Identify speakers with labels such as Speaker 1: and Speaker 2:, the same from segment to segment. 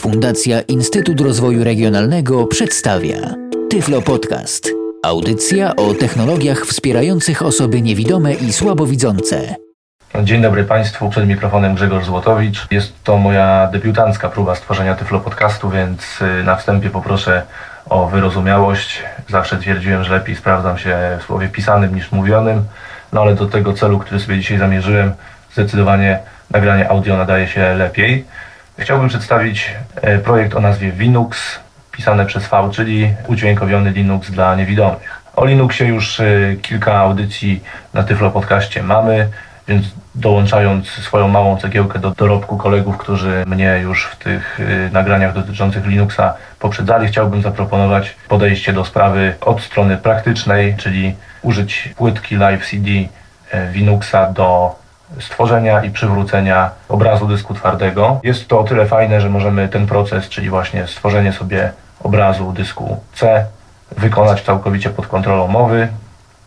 Speaker 1: Fundacja Instytut Rozwoju Regionalnego przedstawia Tyflo Podcast. Audycja o technologiach wspierających osoby niewidome i słabowidzące.
Speaker 2: Dzień dobry Państwu, przed mikrofonem Grzegorz Złotowicz. Jest to moja debiutancka próba stworzenia Tyflo Podcastu, więc y, na wstępie poproszę o wyrozumiałość. Zawsze twierdziłem, że lepiej sprawdzam się w słowie pisanym niż mówionym, no ale do tego celu, który sobie dzisiaj zamierzyłem, zdecydowanie nagranie audio nadaje się lepiej. Chciałbym przedstawić e, projekt o nazwie Linux, pisane przez V, czyli udźwiękowiony Linux dla niewidomych. O Linuxie już e, kilka audycji na Tyflo Podcaście mamy, więc dołączając swoją małą cegiełkę do dorobku kolegów, którzy mnie już w tych e, nagraniach dotyczących Linuxa poprzedzali, chciałbym zaproponować podejście do sprawy od strony praktycznej, czyli użyć płytki Live CD Linuxa do stworzenia i przywrócenia obrazu dysku twardego. Jest to o tyle fajne, że możemy ten proces, czyli właśnie stworzenie sobie obrazu dysku C, wykonać całkowicie pod kontrolą mowy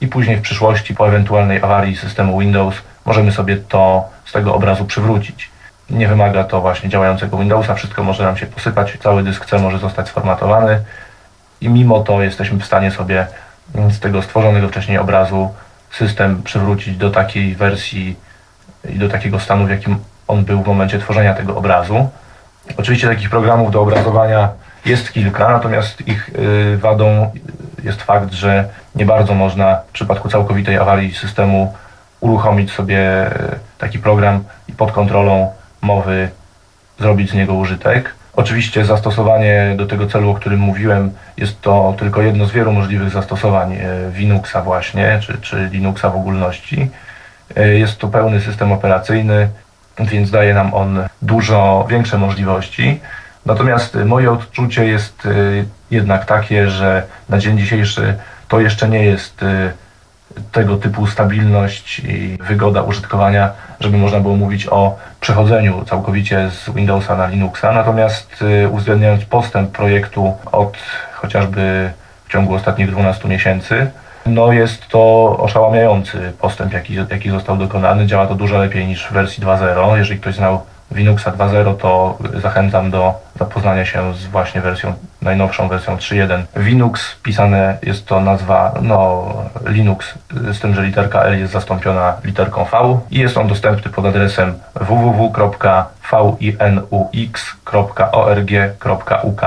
Speaker 2: i później w przyszłości po ewentualnej awarii systemu Windows możemy sobie to z tego obrazu przywrócić. Nie wymaga to właśnie działającego Windowsa, wszystko może nam się posypać, cały dysk C może zostać sformatowany i mimo to jesteśmy w stanie sobie z tego stworzonego wcześniej obrazu system przywrócić do takiej wersji i do takiego stanu, w jakim on był w momencie tworzenia tego obrazu. Oczywiście takich programów do obrazowania jest kilka, natomiast ich y, wadą jest fakt, że nie bardzo można w przypadku całkowitej awarii systemu uruchomić sobie y, taki program i pod kontrolą mowy zrobić z niego użytek. Oczywiście zastosowanie do tego celu, o którym mówiłem, jest to tylko jedno z wielu możliwych zastosowań y, Linuxa właśnie, czy, czy Linuxa w ogólności. E, jest to pełny system operacyjny, więc daje nam on dużo większe możliwości. Natomiast moje odczucie jest e, jednak takie, że na dzień dzisiejszy to jeszcze nie jest e, tego typu stabilność i wygoda użytkowania, żeby można było mówić o przechodzeniu całkowicie z Windowsa na Linuxa. Natomiast uwzględniając postęp projektu od chociażby w ciągu ostatnich 12 miesięcy, no jest to oszałamiający postęp, jaki, jaki został dokonany. Działa to dużo lepiej niż w wersji 2.0. Jeżeli ktoś znał Linuxa 2.0, to zachęcam do zapoznania się z właśnie wersją, najnowszą wersją 3.1. Linux pisane jest to nazwa, no Linux, z tym, że literka L jest zastąpiona literką V i jest on dostępny pod adresem www.vinux.org.uk.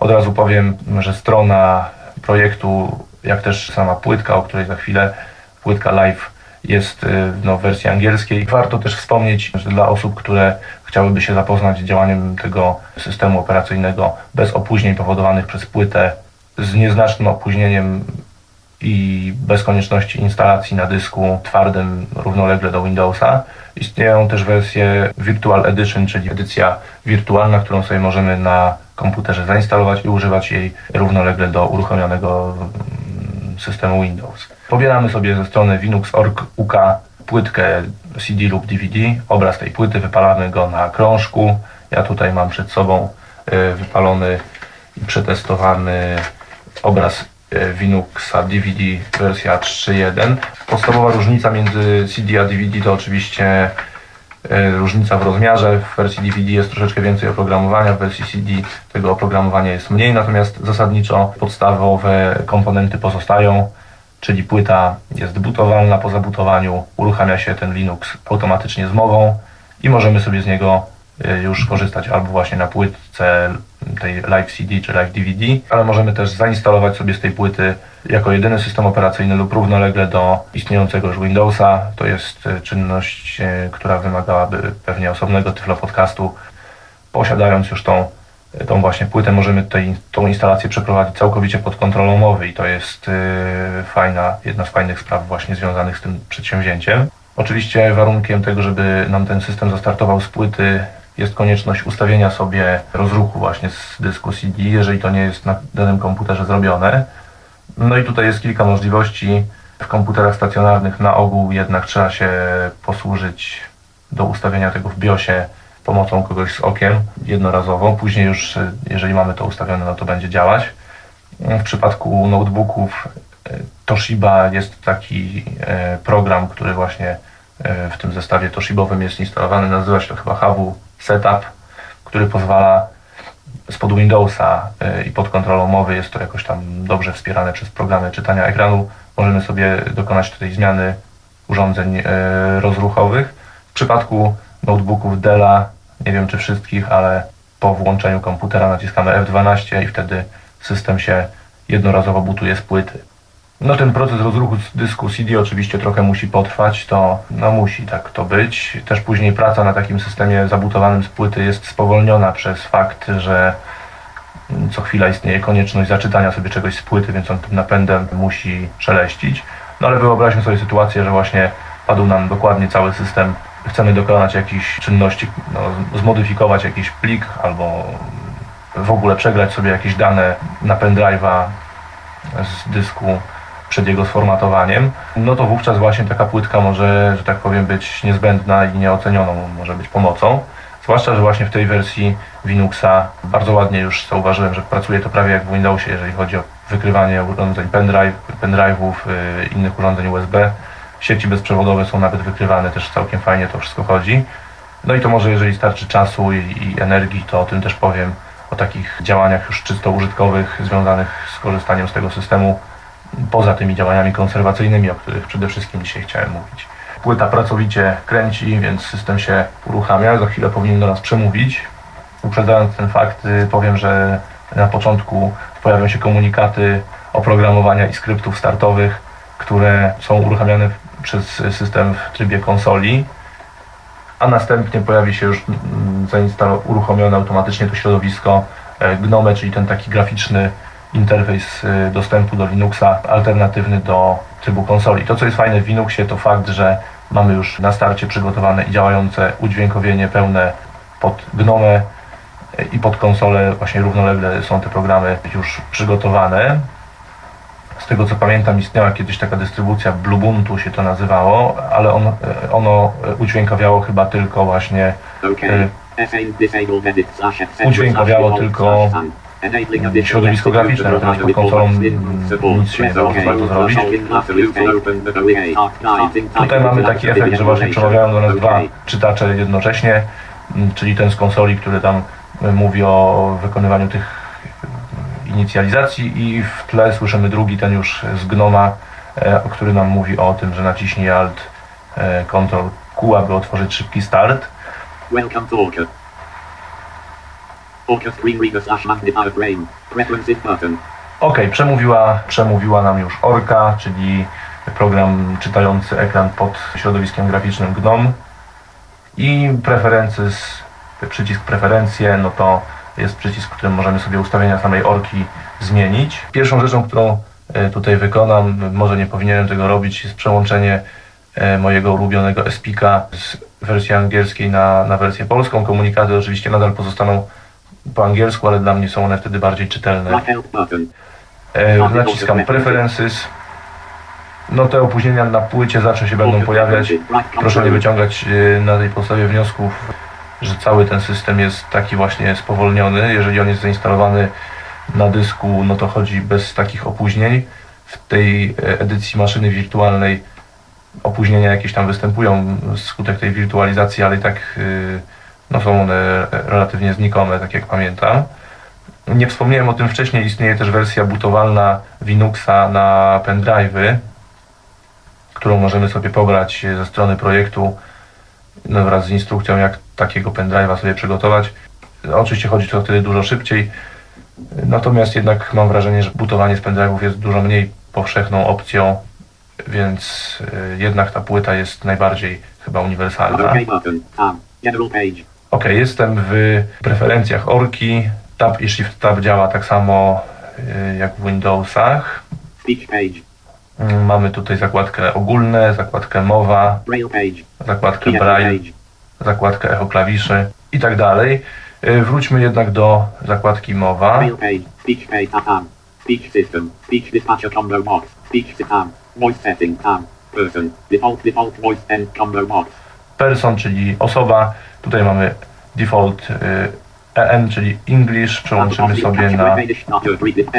Speaker 2: Od razu powiem, że strona projektu jak też sama płytka, o której za chwilę, płytka live jest y, no, w wersji angielskiej. Warto też wspomnieć, że dla osób, które chciałyby się zapoznać z działaniem tego systemu operacyjnego bez opóźnień powodowanych przez płytę, z nieznacznym opóźnieniem i bez konieczności instalacji na dysku twardym równolegle do Windowsa. Istnieją też wersje Virtual Edition, czyli edycja wirtualna, którą sobie możemy na komputerze zainstalować i używać jej równolegle do uruchomionego systemu Windows. Pobieramy sobie ze strony linux.org.uk płytkę CD lub DVD, obraz tej płyty, wypalamy go na krążku. Ja tutaj mam przed sobą e, wypalony i przetestowany obraz e, Linuxa DVD wersja 3.1. Podstawowa różnica między CD a DVD to oczywiście różnica w rozmiarze. W wersji DVD jest troszeczkę więcej oprogramowania, w wersji CD tego oprogramowania jest mniej, natomiast zasadniczo podstawowe komponenty pozostają, czyli płyta jest bootowalna po zabutowaniu, uruchamia się ten Linux automatycznie z mową i możemy sobie z niego e, już korzystać albo właśnie na płytce tej Live CD czy Live DVD, ale możemy też zainstalować sobie z tej płyty jako jedyny system operacyjny lub równolegle do istniejącego już Windowsa. To jest e, czynność, e, która wymagałaby pewnie osobnego tyflo podcastu. Posiadając już tą, e, tą właśnie płytę, możemy tutaj tą instalację przeprowadzić całkowicie pod kontrolą mowy i to jest fajna, jedna z fajnych spraw właśnie związanych z tym przedsięwzięciem. Oczywiście warunkiem tego, żeby nam ten system zastartował z płyty jest konieczność ustawienia sobie rozruchu właśnie z dysku CD, jeżeli to nie jest na danym komputerze zrobione. No i tutaj jest kilka możliwości. W komputerach stacjonarnych na ogół jednak trzeba się posłużyć do ustawienia tego w BIOSie pomocą kogoś z okiem jednorazowo. Później już, jeżeli mamy to ustawione, no to będzie działać. W przypadku notebooków e, Toshiba jest taki e, program, który właśnie e, w tym zestawie Toshibowym jest instalowany. Nazywa się to chyba HW Setup, który pozwala spod Windowsa y, i pod kontrolą mowy jest to jakoś tam dobrze wspierane przez programy czytania ekranu. Możemy sobie dokonać tutaj zmiany urządzeń y, rozruchowych. W przypadku notebooków Della, nie wiem czy wszystkich, ale po włączeniu komputera naciskamy F12 i wtedy system się jednorazowo butuje z płyty. No ten proces rozruchu dysku CD oczywiście trochę musi potrwać, to no musi tak to być. Też później praca na takim systemie zabutowanym z płyty jest spowolniona przez fakt, że co chwila istnieje konieczność zaczytania sobie czegoś z płyty, więc on tym napędem musi szeleścić. No ale wyobraźmy sobie sytuację, że właśnie padł nam dokładnie cały system, chcemy dokonać jakichś czynności, no, zmodyfikować jakiś plik albo w ogóle przegrać sobie jakieś dane na pendrive'a z dysku przed jego sformatowaniem, no to wówczas właśnie taka płytka może, że tak powiem, być niezbędna i nieocenioną, może być pomocą. Zwłaszcza, że właśnie w tej wersji Linuxa bardzo ładnie już zauważyłem, że pracuje to prawie jak w Windowsie, jeżeli chodzi o wykrywanie urządzeń pendrive, pendrive'ów, yy, innych urządzeń USB. Sieci bezprzewodowe są nawet wykrywane, też całkiem fajnie to wszystko chodzi. No i to może jeżeli starczy czasu i, i energii, to o tym też powiem, o takich działaniach już czysto użytkowych związanych z korzystaniem z tego systemu poza tymi działaniami konserwacyjnymi, o których przede wszystkim dzisiaj chciałem mówić. Płyta pracowicie kręci, więc system się uruchamia. Za chwilę powinien do nas przemówić. Uprzedzając ten fakt, y, powiem, że na początku pojawią się komunikaty oprogramowania i skryptów startowych, które są uruchamiane przez system w trybie konsoli, a następnie pojawi się już mm, uruchomione automatycznie to środowisko e, GNOME, czyli ten taki graficzny interfejs y, dostępu do Linuxa alternatywny do trybu konsoli. To, co jest fajne w Linuxie, to fakt, że mamy już na starcie przygotowane i działające udźwiękowienie pełne pod GNOME y, i pod konsolę właśnie równolegle są te programy już przygotowane. Z tego co pamiętam istniała kiedyś taka dystrybucja Bluebuntu się to nazywało, ale on, y, ono udźwiękowiało chyba tylko właśnie okay. udźwiękowiało tylko środowisko graficzne, natomiast pod konsolą nic się nie dało za bardzo zrobić. Tutaj mamy taki efekt, że właśnie przemawiają do nas dwa czytacze jednocześnie, czyli ten z konsoli, który tam mówi o wykonywaniu tych inicjalizacji i w tle słyszymy drugi, ten już z Gnoma, który nam mówi o tym, że naciśnij Alt Ctrl Q, aby otworzyć szybki start. Welcome to Ok, przemówiła, przemówiła nam już Orka, czyli program czytający ekran pod środowiskiem graficznym GNOME i preferences, przycisk preferencje, no to jest przycisk, którym możemy sobie ustawienia samej Orki zmienić. Pierwszą rzeczą, którą e, tutaj wykonam, może nie powinienem tego robić, jest przełączenie e, mojego ulubionego SPIKA z wersji angielskiej na, na wersję polską. Komunikaty oczywiście nadal pozostaną po angielsku, ale dla mnie są one wtedy bardziej czytelne. E, naciskam Preferences. No te opóźnienia na płycie zawsze się będą pojawiać. Proszę nie wyciągać e, na tej podstawie wniosków, że cały ten system jest taki właśnie spowolniony. Jeżeli on jest zainstalowany na dysku, no to chodzi bez takich opóźnień. W tej e, edycji maszyny wirtualnej opóźnienia jakieś tam występują wskutek tej wirtualizacji, ale i tak yy, no są one relatywnie znikome, tak jak pamiętam. Nie wspomniałem o tym wcześniej, istnieje też wersja butowalna Linuxa na pendrive'y, którą możemy sobie pobrać ze strony projektu no wraz z instrukcją, jak takiego pendrive'a sobie przygotować. Oczywiście chodzi to wtedy dużo szybciej, natomiast jednak mam wrażenie, że butowanie z pendrive'ów jest dużo mniej powszechną opcją, więc y, jednak ta płyta jest najbardziej chyba uniwersalna. Ok, jestem w preferencjach Orki. Tab i Shift Tab działa tak samo y, jak w Windowsach. Mm, mamy tutaj zakładkę ogólne, zakładkę mowa, zakładkę braille, zakładkę echo klawiszy i tak dalej. Y, wróćmy jednak do zakładki mowa. Speech system, speech dispatcher combo box, speech system, voice setting. Tab, person, default default voice and combo box. Person, czyli osoba, Tutaj mamy default EN, czyli English. Przełączymy sobie na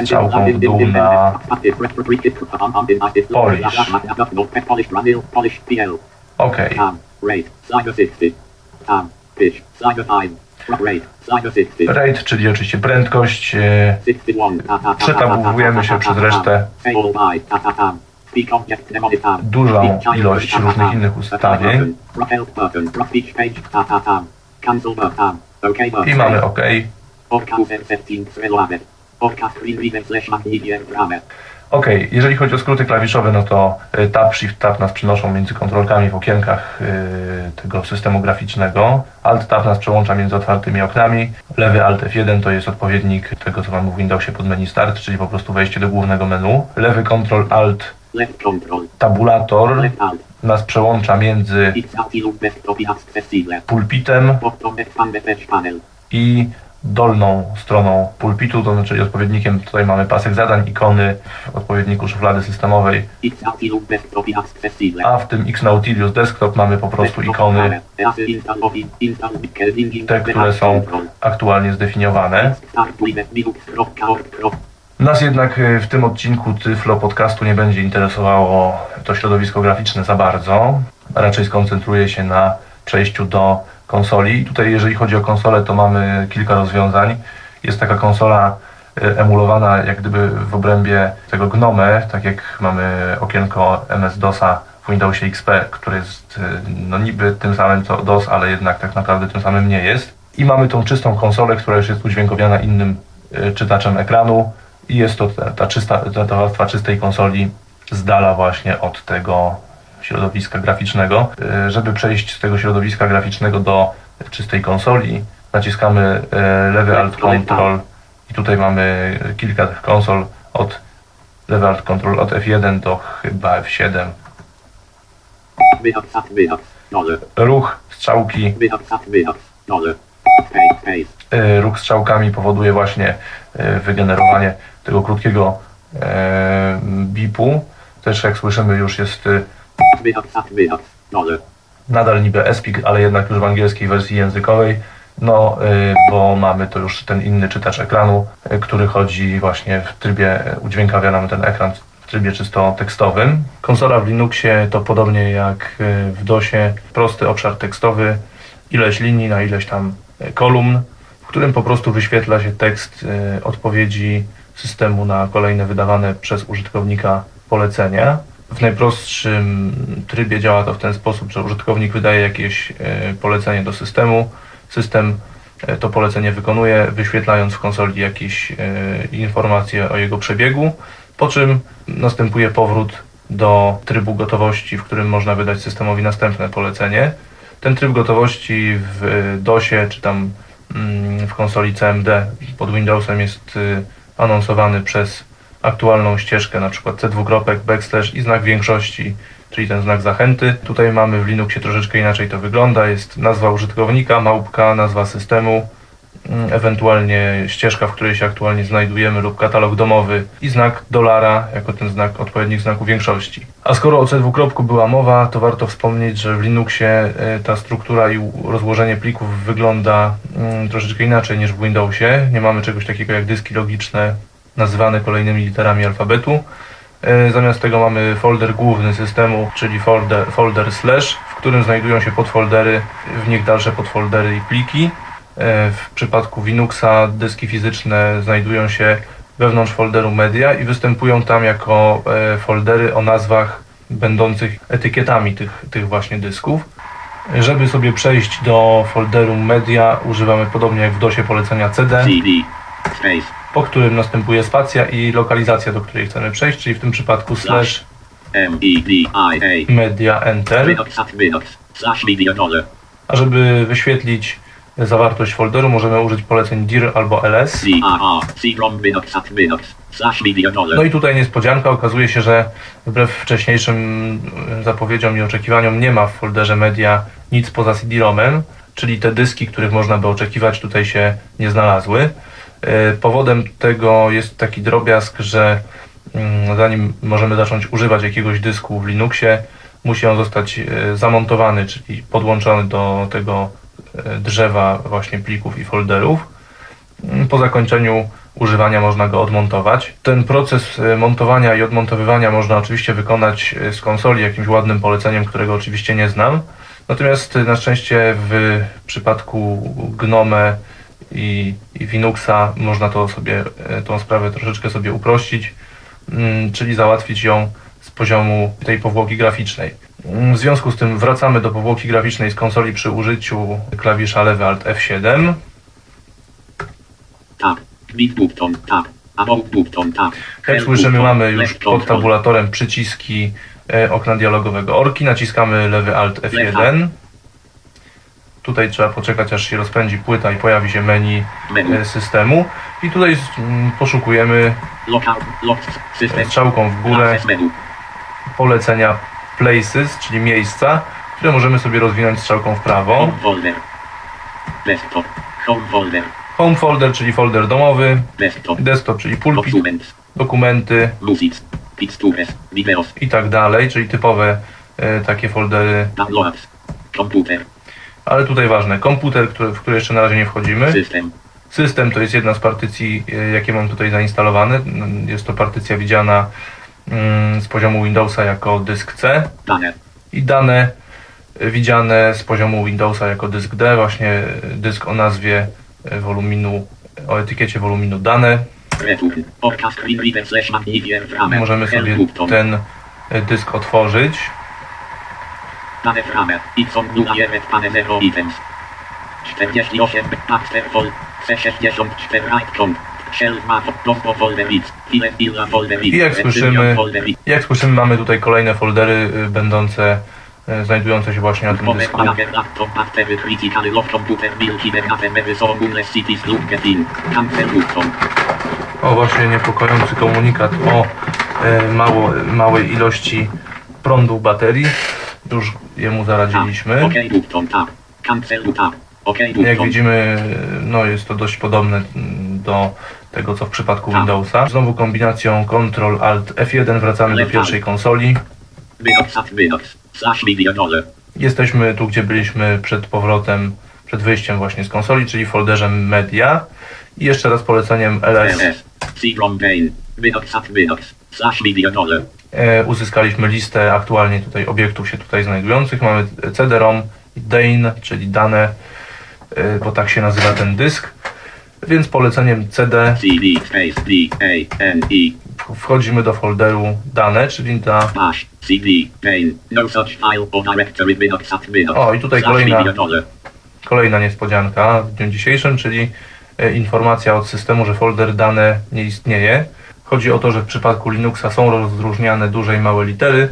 Speaker 2: strzałką w dół na Polish. OK.
Speaker 3: Rate. Slider 60.
Speaker 2: Rate, czyli oczywiście prędkość.
Speaker 3: 61. Ta, ta, ta, ta,
Speaker 2: Przetabowujemy się przez resztę. Dużą ilość różnych innych ustawień. I mamy OK.
Speaker 3: Podcast 15 Related. Podcast screen reader slash magnesium grammar.
Speaker 2: OK, jeżeli chodzi o skróty klawiszowe, no to y, Tab, Shift, Tab nas przenoszą między kontrolkami w okienkach y, tego systemu graficznego. Alt, Tab nas przełącza między otwartymi oknami. Lewy Alt F1 to jest odpowiednik tego, co mamy w Windowsie pod menu Start, czyli po prostu wejście do głównego menu. Lewy Ctrl Alt. Tabulator nas przełącza między pulpitem i dolną stroną pulpitu, to znaczy odpowiednikiem tutaj mamy pasek zadań, ikony w odpowiedniku szuflady systemowej, a w tym Xnautilus Desktop mamy po prostu ikony, te, które są aktualnie zdefiniowane. Nas jednak y, w tym odcinku Tyflo Podcastu nie będzie interesowało to środowisko graficzne za bardzo. Raczej skoncentruję się na przejściu do konsoli. I tutaj jeżeli chodzi o konsolę, to mamy kilka rozwiązań. Jest taka konsola y, emulowana jak gdyby w obrębie tego Gnome, tak jak mamy okienko MS-DOSa w Windowsie XP, które jest y, no niby tym samym co DOS, ale jednak tak naprawdę tym samym nie jest. I mamy tą czystą konsolę, która już jest udźwiękowiona innym czytaczem ekranu i jest to ta, ta, czysta, ta, ta warstwa czystej konsoli z dala właśnie od tego środowiska graficznego. Y, Żeby przejść z tego środowiska graficznego do czystej konsoli, naciskamy y, lewy Alt Control i tutaj mamy kilka tych konsol od lewy Alt Control od F1 do chyba F7. Ruch strzałki, y, ruch strzałkami powoduje właśnie wygenerowanie tego krótkiego e, bipu. Też jak słyszymy już jest y, nadal niby ESPIG, ale jednak już w angielskiej wersji językowej. No, bo mamy to już ten inny czytacz ekranu, który chodzi właśnie w trybie, udźwiękawia nam ten ekran w trybie czysto tekstowym. Konsola w Linuxie to podobnie jak w DOSie prosty obszar tekstowy, ileś linii na ileś tam kolumn, którym po prostu wyświetla się tekst y, odpowiedzi systemu na kolejne wydawane przez użytkownika polecenia. W najprostszym trybie działa to w ten sposób, że użytkownik wydaje jakieś e, polecenie do systemu. System e, to polecenie wykonuje, wyświetlając w konsoli jakieś informacje o jego przebiegu, po czym następuje powrót do trybu gotowości, w którym można wydać systemowi następne polecenie. Ten tryb gotowości w DOSie czy tam w konsoli CMD pod Windowsem jest y, anonsowany przez aktualną ścieżkę, na przykład C2, backslash i znak większości, czyli ten znak zachęty. Tutaj mamy w Linuxie troszeczkę inaczej to wygląda. Jest nazwa użytkownika, małpka, nazwa systemu, mm, ewentualnie ścieżka, w której się aktualnie znajdujemy lub katalog domowy i znak dolara jako ten znak, odpowiednik znaku większości. A skoro o C2 była mowa, to warto wspomnieć, że w Linuxie e, ta struktura i rozłożenie plików wygląda mm, troszeczkę inaczej niż w Windowsie. Nie mamy czegoś takiego jak dyski logiczne nazywane kolejnymi literami alfabetu. E, Zamiast tego mamy folder główny systemu, czyli folder, folder slash, w którym znajdują się podfoldery, w nich dalsze podfoldery i pliki. E, W przypadku Linuxa dyski fizyczne znajdują się wewnątrz folderu media i występują tam jako e, foldery o nazwach będących etykietami tych, tych właśnie dysków. Żeby sobie przejść do folderu media, używamy podobnie jak w DOSie polecenia CD po którym następuje spacja i lokalizacja, do której chcemy przejść, czyli w tym przypadku slash media enter. A żeby wyświetlić zawartość folderu, możemy użyć poleceń dir albo ls. No i tutaj niespodzianka, okazuje się, że wbrew wcześniejszym y, zapowiedziom i oczekiwaniom nie ma w folderze media nic poza CD-ROMem, czyli te dyski, których można by oczekiwać, tutaj się nie znalazły. Y, Powodem tego jest taki drobiazg, że mm, zanim możemy zacząć używać jakiegoś dysku w Linuxie, musi on zostać y, zamontowany, czyli podłączony do tego drzewa właśnie plików i folderów. Mm, Po zakończeniu używania można go odmontować. Ten proces y, montowania i odmontowywania można oczywiście wykonać y, z konsoli jakimś ładnym poleceniem, którego oczywiście nie znam. Natomiast na szczęście w przypadku Gnome i, i Linuxa można to sobie, tą sprawę troszeczkę sobie uprościć, mm, czyli załatwić ją z poziomu tej powłoki graficznej. W związku z tym wracamy do powłoki graficznej z konsoli przy użyciu klawisza lewy Alt F7.
Speaker 3: Tab. Bit button. Tab. About button. Tab.
Speaker 2: Jak słyszymy, mamy już pod tabulatorem przyciski e, okna dialogowego Orki. Naciskamy lewy Alt F1. Tutaj trzeba poczekać, aż się rozpędzi płyta i pojawi się menu e, systemu. I tutaj mm, poszukujemy.
Speaker 3: System.
Speaker 2: strzałką w górę polecenia Places, czyli miejsca, które możemy sobie rozwinąć strzałką w prawo.
Speaker 3: Home folder. Desktop. Home folder.
Speaker 2: Home folder, czyli folder domowy.
Speaker 3: Desktop.
Speaker 2: Desktop, czyli pulpit,
Speaker 3: Documents.
Speaker 2: dokumenty
Speaker 3: Music. Pictures. Videos.
Speaker 2: i tak dalej, czyli typowe e, takie foldery.
Speaker 3: Downloads. Komputer.
Speaker 2: Ale tutaj ważne, komputer, który, w który jeszcze na razie nie wchodzimy.
Speaker 3: System.
Speaker 2: System to jest jedna z partycji, e, jakie mam tutaj zainstalowane. Jest to partycja widziana z poziomu Windowsa jako dysk C
Speaker 3: Dane.
Speaker 2: i dane e, widziane z poziomu Windowsa jako dysk D, właśnie dysk o nazwie e, woluminu, o etykiecie woluminu dane. Możemy sobie ten e, dysk otworzyć.
Speaker 3: Dane frame. Ixon nula jeret pane 0 items. 48 Baxter Vol. C64 right comp.
Speaker 2: I jak słyszymy, jak słyszymy, mamy tutaj kolejne foldery y, będące, y, znajdujące się właśnie na tym dysku. O właśnie niepokojący komunikat o y, mało, małej ilości prądu baterii. Już jemu zaradziliśmy.
Speaker 3: Tab. OK
Speaker 2: Jak widzimy, no jest to dość podobne mm, do tego, co w przypadku
Speaker 3: Tak.
Speaker 2: Windowsa. Znowu kombinacją Ctrl Alt F1 wracamy do pierwszej konsoli.
Speaker 3: Media dollar.
Speaker 2: Jesteśmy tu, gdzie byliśmy przed powrotem, przed wyjściem właśnie z konsoli, czyli w folderze Media. I jeszcze raz poleceniem ls e, uzyskaliśmy listę aktualnie tutaj obiektów się tutaj znajdujących. Mamy CD-ROM i DANE, czyli dane, e, bo tak się nazywa ten dysk. Więc poleceniem CD wchodzimy do folderu dane, czyli.
Speaker 3: CD. Bane. No such file or directory Binox at Binox.
Speaker 2: O, i tutaj kolejna- kolejna niespodzianka w dniu dzisiejszym, czyli e, informacja od systemu, że folder dane nie istnieje. Chodzi o to, że w przypadku Linuxa są rozróżniane duże i małe litery,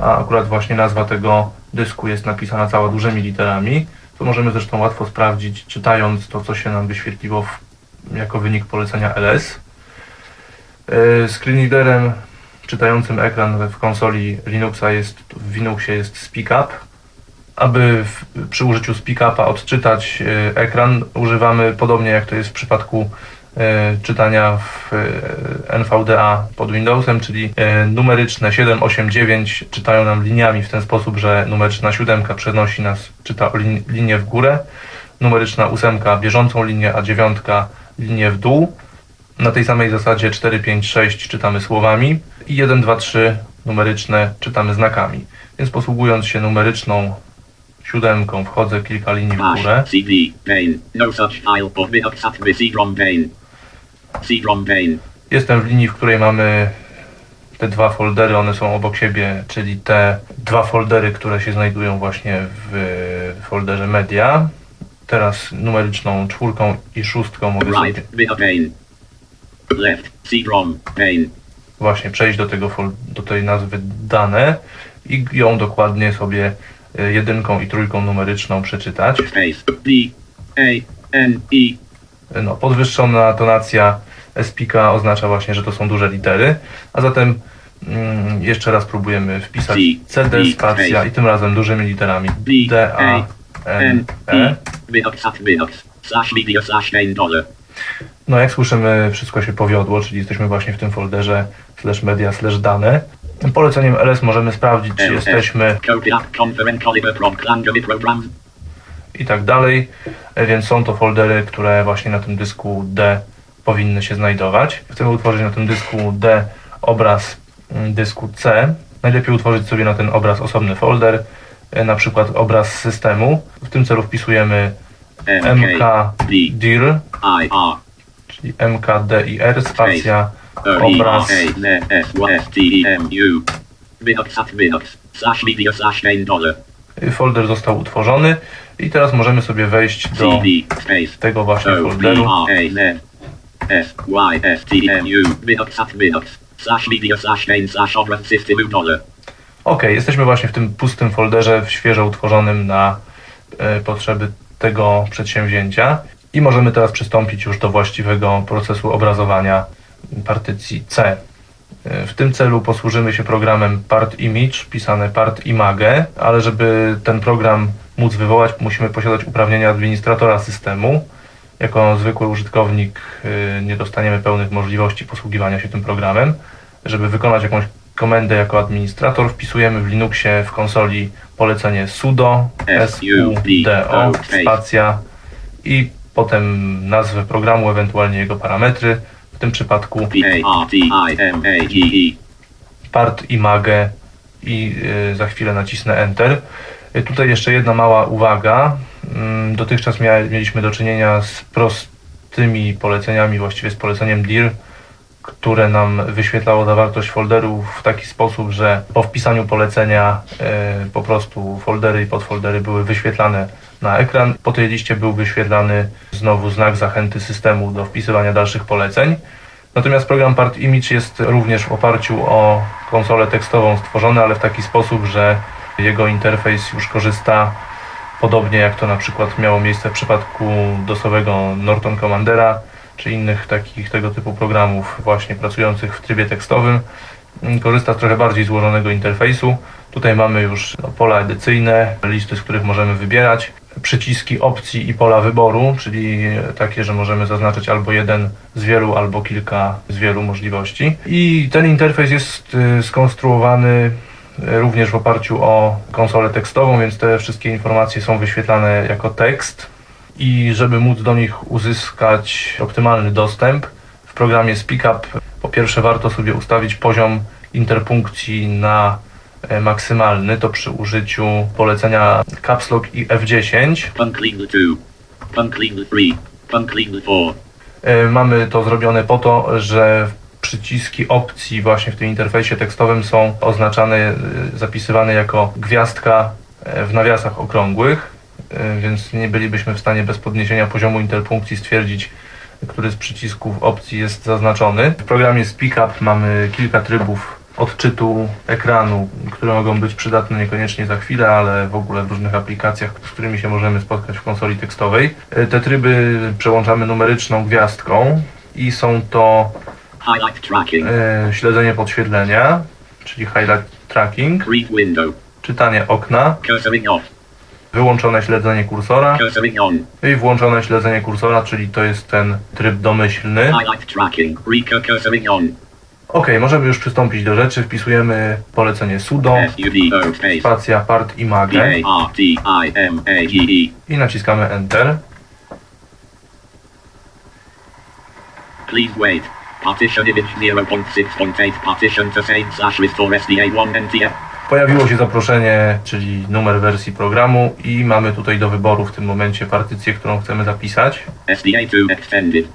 Speaker 2: a akurat właśnie nazwa tego dysku jest napisana cała dużymi literami. To możemy zresztą łatwo sprawdzić, czytając to, co się nam wyświetliło w, jako wynik polecenia ls. E, Screen readerem czytającym ekran w konsoli Linuxa jest, w Linuxie jest SpeakUp. Aby w, przy użyciu SpeakUpa odczytać e, ekran, używamy podobnie jak to jest w przypadku czytania w e, NVDA pod Windowsem, czyli e, numeryczne 7, 8, 9 czytają nam liniami w ten sposób, że numeryczna 7 przenosi nas, czyta lin, linię w górę, numeryczna 8 bieżącą linię, a 9 linię w dół. Na tej samej zasadzie 4, 5, 6 czytamy słowami i 1, 2, 3 numeryczne czytamy znakami. Więc posługując się numeryczną siódemką wchodzę kilka linii w górę.
Speaker 3: CD. Bane. No such file.
Speaker 2: Jestem w linii, w której mamy te dwa foldery, one są obok siebie, czyli te dwa foldery, które się znajdują właśnie w folderze media. Teraz numeryczną czwórką i szóstką mogę sobie
Speaker 3: Right. Bane. Left. C-ROM
Speaker 2: właśnie przejść do, tego fol- do tej nazwy dane i ją dokładnie sobie y, jedynką i trójką numeryczną przeczytać.
Speaker 3: Space. D. A. N. E.
Speaker 2: No, podwyższona tonacja SPIKA oznacza właśnie, że to są duże litery, a zatem mm, jeszcze raz próbujemy wpisać
Speaker 3: C,
Speaker 2: CD, spacja i tym razem dużymi literami
Speaker 3: D,
Speaker 2: A, N. E. No jak słyszymy, wszystko się powiodło, czyli jesteśmy właśnie w tym folderze slash media slash dane. Poleceniem ls możemy sprawdzić, czy jesteśmy i tak dalej, E, więc są to foldery, które właśnie na tym dysku D powinny się znajdować. Chcemy utworzyć na tym dysku D obraz mm, dysku C. Najlepiej utworzyć sobie na ten obraz osobny folder. e, na przykład obraz systemu. W tym celu wpisujemy mkdir, czyli mkdir, spacja obraz folder został utworzony i teraz możemy sobie wejść do tego właśnie folderu Y. Ok, jesteśmy właśnie w tym pustym folderze, świeżo utworzonym na e, potrzeby tego przedsięwzięcia i możemy teraz przystąpić już do właściwego procesu obrazowania partycji C. E, w tym celu posłużymy się programem Part Image, pisane Part Image, ale żeby ten program móc wywołać, musimy posiadać uprawnienia administratora systemu jako zwykły użytkownik y, nie dostaniemy pełnych możliwości posługiwania się tym programem. Żeby wykonać jakąś komendę jako administrator, wpisujemy w Linuxie w konsoli polecenie sudo, sudo, spacja i potem nazwę programu, ewentualnie jego parametry. W tym przypadku part image i y, za chwilę nacisnę Enter. Y, tutaj jeszcze jedna mała uwaga. Mm, dotychczas mieliśmy do czynienia z prostymi poleceniami, właściwie z poleceniem dir, które nam wyświetlało zawartość folderu w taki sposób, że po wpisaniu polecenia e, po prostu foldery i podfoldery były wyświetlane na ekran. Po tej liście był wyświetlany znowu znak zachęty systemu do wpisywania dalszych poleceń. Natomiast program Part Image jest również w oparciu o konsolę tekstową stworzony, ale w taki sposób, że jego interfejs już korzysta Podobnie jak to na przykład miało miejsce w przypadku dosowego Norton Commandera, czy innych takich tego typu programów właśnie pracujących w trybie tekstowym. Korzysta z trochę bardziej złożonego interfejsu. Tutaj mamy już no, pola edycyjne, listy, z których możemy wybierać, przyciski opcji i pola wyboru, czyli takie, że możemy zaznaczyć albo jeden z wielu, albo kilka z wielu możliwości. I ten interfejs jest y, skonstruowany również w oparciu o konsolę tekstową, więc te wszystkie informacje są wyświetlane jako tekst. I żeby móc do nich uzyskać optymalny dostęp, w programie SpeakUp po pierwsze warto sobie ustawić poziom interpunkcji na e, maksymalny, to przy użyciu polecenia Caps Lock i F10. E, mamy to zrobione po to, że przyciski opcji właśnie w tym interfejsie tekstowym są oznaczane, y, zapisywane jako gwiazdka e, w nawiasach okrągłych, e, więc nie bylibyśmy w stanie bez podniesienia poziomu interpunkcji stwierdzić, który z przycisków opcji jest zaznaczony. W programie SpeakUp mamy kilka trybów odczytu ekranu, które mogą być przydatne niekoniecznie za chwilę, ale w ogóle w różnych aplikacjach, z którymi się możemy spotkać w konsoli tekstowej. E, te tryby przełączamy numeryczną gwiazdką i są to Highlight tracking. E, śledzenie podświetlenia, czyli highlight tracking. Read window. Czytanie okna. Cursoring off. Wyłączone śledzenie kursora. Cursoring on. I włączone śledzenie kursora, czyli to jest ten tryb domyślny. Highlight tracking. Cursoring on. Ok, możemy już przystąpić do rzeczy. Wpisujemy polecenie sudo, spacja part image i naciskamy enter. Please wait. Partition image 0.6.8 partition to same slash restore SDA1 NTF. Pojawiło się zaproszenie, czyli numer wersji programu i mamy tutaj do wyboru w tym momencie partycję, którą chcemy zapisać. SDA2 extended.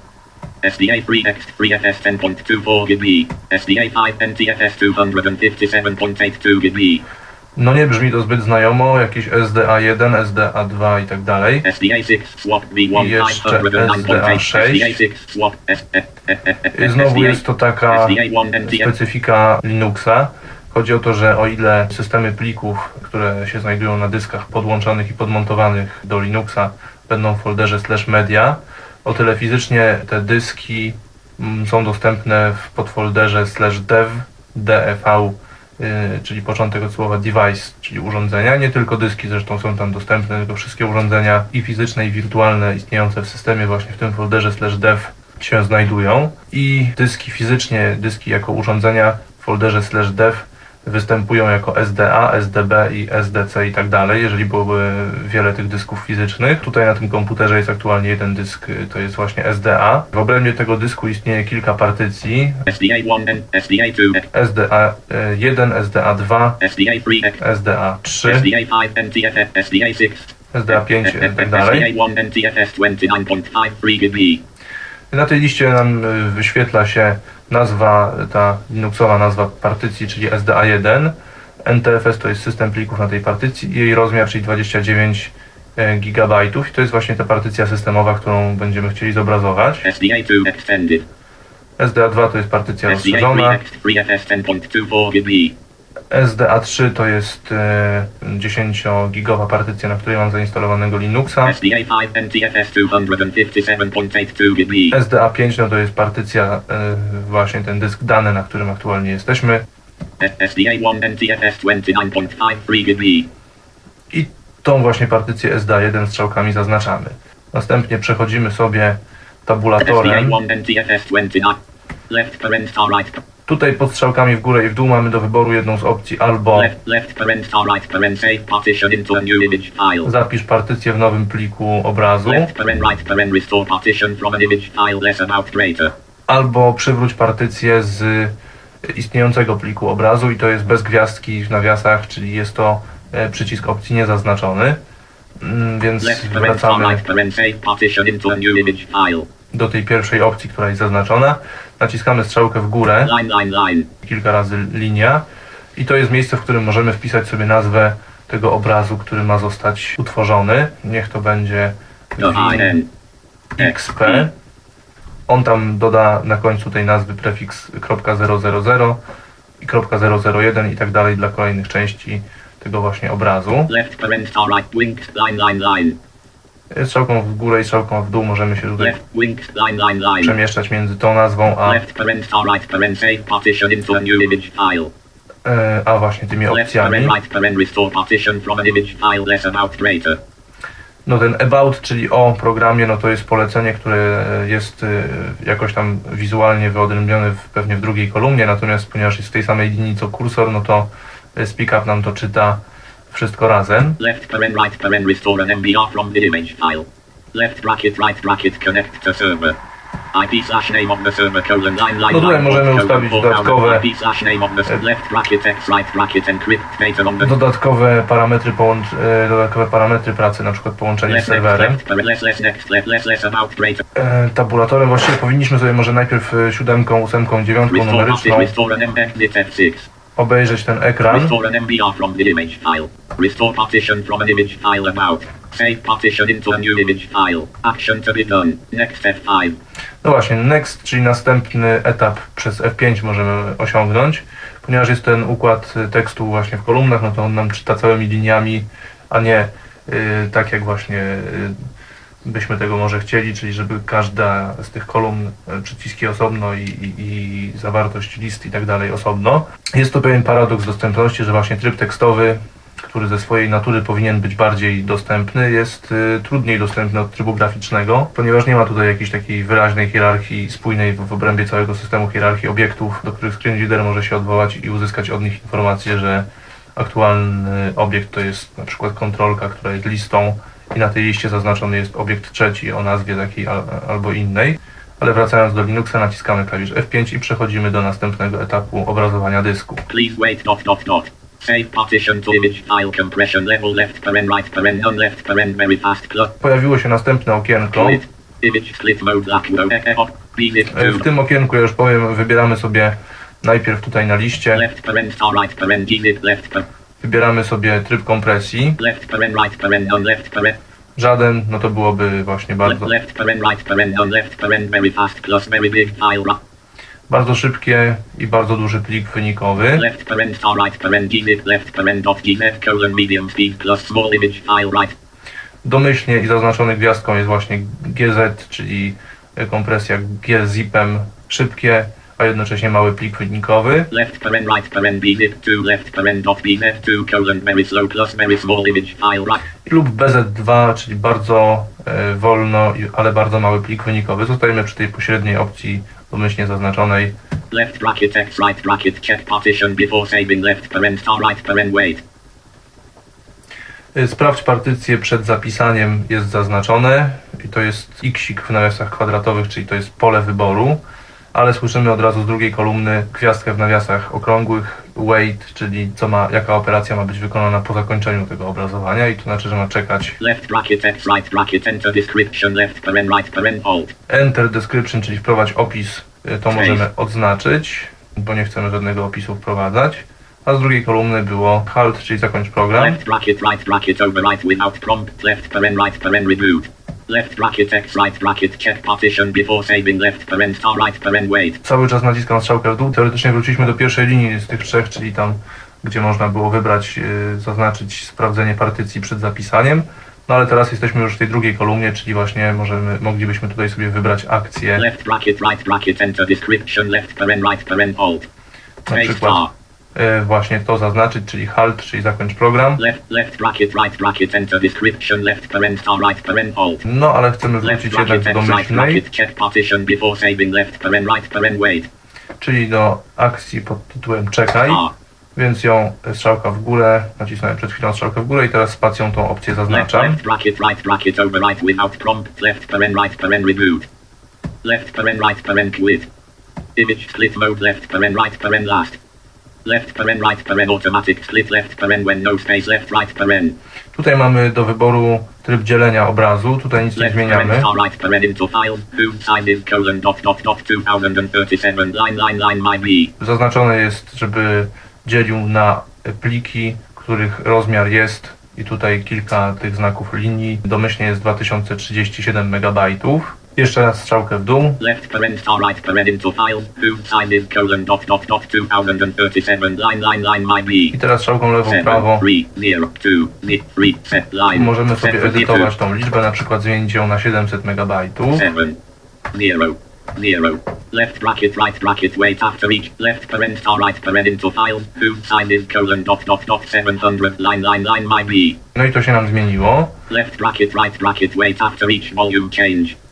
Speaker 2: SDA3 Next 3FS 10.24 GB. SDA5 NTFS 257.82 GB. No nie brzmi to zbyt znajomo, jakieś SDA1, SDA2 i tak dalej. SDA6 swap V1 I jeszcze SDA6. I znowu jest to taka specyfika Linuxa. Chodzi o to, że o ile systemy plików, które się znajdują na dyskach podłączonych i podmontowanych do Linuxa będą w folderze slash media, o tyle fizycznie te dyski mm, są dostępne w podfolderze slash dev, dev czyli początek od słowa device, czyli urządzenia. Nie tylko dyski zresztą są tam dostępne, tylko wszystkie urządzenia i fizyczne i wirtualne istniejące w systemie właśnie w tym folderze slash dev się znajdują i dyski fizycznie, dyski jako urządzenia w folderze slash dev występują jako SDA, SDB i SDC i tak dalej, jeżeli byłoby wiele tych dysków fizycznych. Tutaj na tym komputerze jest aktualnie jeden dysk, to jest właśnie SDA. W obrębie tego dysku istnieje kilka partycji.
Speaker 3: SDA1 SDA2
Speaker 2: SDA1, SDA2,
Speaker 3: SDA3
Speaker 2: SDA3,
Speaker 3: SDA5 NTFS SDA6
Speaker 2: SDA5 i tak dalej.
Speaker 3: SDA1 NTFS 29.53 GB
Speaker 2: Na tej liście nam y, wyświetla się nazwa, ta Linuxowa nazwa partycji, czyli SDA1. NTFS to jest system plików na tej partycji i jej rozmiar, czyli 29 GB. I to jest właśnie ta partycja systemowa, którą będziemy chcieli zobrazować.
Speaker 3: SDA2 Extended
Speaker 2: SDA2 to jest partycja rozszerzona.
Speaker 3: SDA3 X3FS 10.24 GB
Speaker 2: SDA3 to jest e, 10-gigowa partycja, na której mam zainstalowanego Linuxa.
Speaker 3: SDA5 NTFS 257.82 GB
Speaker 2: SDA5 no to jest partycja, e, właśnie ten dysk dane, na którym aktualnie jesteśmy.
Speaker 3: SDA1 NTFS 29.53 GB
Speaker 2: I tą właśnie partycję SDA1 strzałkami zaznaczamy. Następnie przechodzimy sobie tabulatorem.
Speaker 3: SDA1 NTFS 29 Left parent right
Speaker 2: Tutaj pod strzałkami w górę i w dół mamy do wyboru jedną z opcji albo
Speaker 3: Left left parent right parent save partition into a new image file
Speaker 2: zapisz partycję w nowym pliku obrazu,
Speaker 3: Left parent right parent restore partition from an image file less about greater
Speaker 2: albo przywróć partycję z istniejącego pliku obrazu i to jest bez gwiazdki w nawiasach, czyli jest to e, przycisk opcji niezaznaczony. Mm, Więc
Speaker 3: Left parent star
Speaker 2: wracamy
Speaker 3: right parent save partition into a new image file
Speaker 2: do tej pierwszej opcji, która jest zaznaczona. Naciskamy strzałkę w górę,
Speaker 3: Line line line
Speaker 2: kilka razy linia i to jest miejsce, w którym możemy wpisać sobie nazwę tego obrazu, który ma zostać utworzony. Niech to będzie XP. On tam doda na końcu tej nazwy prefiks .000 i .001 i tak dalej dla kolejnych części tego właśnie obrazu.
Speaker 3: Left star right line line line
Speaker 2: Strzałką w górę i strzałką w dół możemy się tutaj
Speaker 3: Left winked line line line.
Speaker 2: przemieszczać między tą nazwą a,
Speaker 3: Left parent star right parent save partition into a new image file.
Speaker 2: E, a właśnie tymi
Speaker 3: Left
Speaker 2: opcjami.
Speaker 3: parent right parent restore partition from an image file less about greater.
Speaker 2: No ten about, czyli o programie, no to jest polecenie, które jest y, jakoś tam wizualnie wyodrębnione w, pewnie w drugiej kolumnie, natomiast ponieważ jest w tej samej linii co kursor, no to y, SpeakUp nam to czyta wszystko razem.
Speaker 3: Left parent right parent restore an MBR from the image file. Left bracket right bracket connect to server. IP slash name of the server colon line line
Speaker 2: No tutaj możemy ustawić dodatkowe-
Speaker 3: IP slash name of the left bracket x right bracket encrypt data on the
Speaker 2: Dodatkowe parametry, połącz, y, dodatkowe parametry pracy, na przykład połączenie z serwerem. E, Tabulatorem właściwie powinniśmy sobie może najpierw y, siódemką, ósemką, dziewiątką numeryczną
Speaker 3: partition restore an embedded F6
Speaker 2: obejrzeć ten ekran.
Speaker 3: Restore an MBR from the image file. Restore partition from an image file about. Save partition into a new image file. Action to be done. Next F5.
Speaker 2: No właśnie, next, czyli następny etap przez F5 możemy osiągnąć. Ponieważ jest ten układ y, tekstu właśnie w kolumnach, no to on nam czyta całymi liniami, a nie y, tak jak właśnie y, byśmy tego może chcieli, czyli żeby każda z tych kolumn y, przyciski osobno i, i, i zawartość list i tak dalej osobno. Jest to pewien paradoks dostępności, że właśnie tryb tekstowy który ze swojej natury powinien być bardziej dostępny, jest y, trudniej dostępny od trybu graficznego, ponieważ nie ma tutaj jakiejś takiej wyraźnej hierarchii spójnej w, w obrębie całego systemu hierarchii obiektów, do których screen reader może się odwołać i uzyskać od nich informację, że aktualny obiekt to jest na przykład kontrolka, która jest listą i na tej liście zaznaczony jest obiekt trzeci o nazwie takiej al, albo innej. Ale wracając do Linuxa naciskamy klawisz F5 i przechodzimy do następnego etapu obrazowania dysku.
Speaker 3: Please wait dot dot dot. Save partition to image file compression level left parent right parent none left parent very fast plus
Speaker 2: Pojawiło się następne okienko.
Speaker 3: split. Image split mode lock row F off. Beat
Speaker 2: E, W tym okienku, ja już powiem, wybieramy sobie najpierw tutaj na liście,
Speaker 3: Left parent star right parent gzip left par
Speaker 2: wybieramy sobie tryb kompresji.
Speaker 3: left parent right parent none left
Speaker 2: Żaden, no to byłoby właśnie bardzo,
Speaker 3: left parent right parent none left parent very fast plus very big file
Speaker 2: bardzo szybkie i bardzo duży plik wynikowy.
Speaker 3: Left parent star right parent gzip left parent dot colon medium speed plus small image file right
Speaker 2: Domyślnie i zaznaczony gwiazdką jest właśnie GZ, czyli kompresja gzipem szybkie, a jednocześnie mały plik wynikowy.
Speaker 3: left parent right parent bzip 2 left parent dot bz2 colon slow plus image file
Speaker 2: lub BZ2, czyli bardzo e, wolno, ale bardzo mały plik wynikowy. Zostajemy przy tej pośredniej opcji domyślnie zaznaczonej
Speaker 3: Left bracket X right bracket check partition before saving left parent star right parent wait.
Speaker 2: Y, Sprawdź partycję przed zapisaniem jest zaznaczone i to jest xik w nawiasach kwadratowych, czyli to jest pole wyboru, ale słyszymy od razu z drugiej kolumny gwiazdkę w nawiasach okrągłych wait, czyli co ma, jaka operacja ma być wykonana po zakończeniu tego obrazowania i to znaczy, że ma czekać
Speaker 3: Left bracket X right bracket enter description left parent right parent alt.
Speaker 2: enter description, czyli wprowadź opis, y, to możemy odznaczyć, bo nie chcemy żadnego opisu wprowadzać. A z drugiej kolumny było halt, czyli zakończ program.
Speaker 3: Left bracket right bracket overwrite without prompt left parent right parent reboot. Left bracket X right bracket check partition before saving left parent star right parent wait.
Speaker 2: Cały czas naciskam strzałkę w dół. Teoretycznie wróciliśmy do pierwszej linii z tych trzech, czyli tam, gdzie można było wybrać, yy, zaznaczyć sprawdzenie partycji przed zapisaniem. No ale teraz jesteśmy już w tej drugiej kolumnie, czyli właśnie możemy, moglibyśmy tutaj sobie wybrać akcję.
Speaker 3: Left bracket right bracket enter description left parent right parent alt.
Speaker 2: Na przykład właśnie to zaznaczyć, czyli halt, czyli zakończ program.
Speaker 3: Left left bracket right bracket enter description left parent star right parent alt.
Speaker 2: No ale chcemy
Speaker 3: Left
Speaker 2: wrócić jednak
Speaker 3: bracket
Speaker 2: do
Speaker 3: X right
Speaker 2: domyślnej,
Speaker 3: bracket check partition before saving left parent right parent wait.
Speaker 2: czyli do akcji pod tytułem czekaj.
Speaker 3: R.
Speaker 2: Więc ją strzałka w górę, nacisnąłem przed chwilą strzałkę w górę i teraz spacją tą opcję
Speaker 3: Left
Speaker 2: zaznaczam.
Speaker 3: left bracket right bracket without prompt left parent right parent reboot. Left parent right parent quit. Image split mode left parent right parent last. Left parent right parent automatic split left parent when no space left right parent.
Speaker 2: Tutaj mamy do wyboru tryb dzielenia obrazu, tutaj nic nie
Speaker 3: Left
Speaker 2: zmieniamy.
Speaker 3: star right parent into files. Who signed is colon dot dot dot 2037 line line line my B.
Speaker 2: Zaznaczone jest, żeby dzielił na pliki, których rozmiar jest i tutaj kilka tych znaków linii. Domyślnie jest 2037 MB. Jeszcze raz strzałkę w dół.
Speaker 3: Left parent star right parent into files. Who signed is colon dot dot dot 2037 line line line my B.
Speaker 2: I teraz strzałką lewą,
Speaker 3: three, zero, two, ni- three, set line.
Speaker 2: możemy sobie
Speaker 3: 52,
Speaker 2: edytować tą liczbę, na przykład zmienić ją na 700 MB.
Speaker 3: Seven, zero, zero. Left bracket, right bracket, wait after each. Left parent star right parent into files. Who signed is colon dot dot dot 700 line line line my B.
Speaker 2: No i to się nam zmieniło.
Speaker 3: Left bracket, right bracket, wait after each volume change.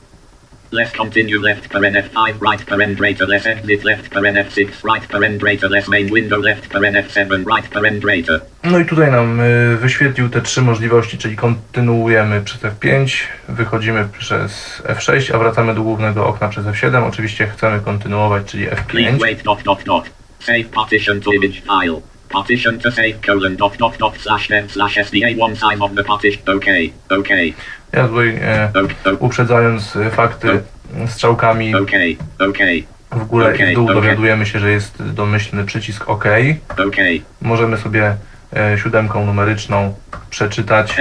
Speaker 3: Less continue left parent F5 right parent greater less exit left parent F6 right parent greater less main window left parent F7 right parent greater.
Speaker 2: No i tutaj nam y, wyświetlił te trzy możliwości, czyli kontynuujemy przez F5, wychodzimy przez F6, a wracamy do głównego okna przez F7. Oczywiście chcemy kontynuować, czyli
Speaker 3: Please
Speaker 2: F5.
Speaker 3: wait dot dot dot. Save partition to image file. Partition to save colon dot dot dot slash dev slash SDA one time of the partition. Okay, okay,
Speaker 2: Ja tutaj e,
Speaker 3: okay,
Speaker 2: uprzedzając e, fakty strzałkami
Speaker 3: okay, okay,
Speaker 2: w górę i w dół
Speaker 3: okej.
Speaker 2: dowiadujemy się, że jest domyślny przycisk OK.
Speaker 3: okay.
Speaker 2: Możemy sobie e, siódemką numeryczną przeczytać.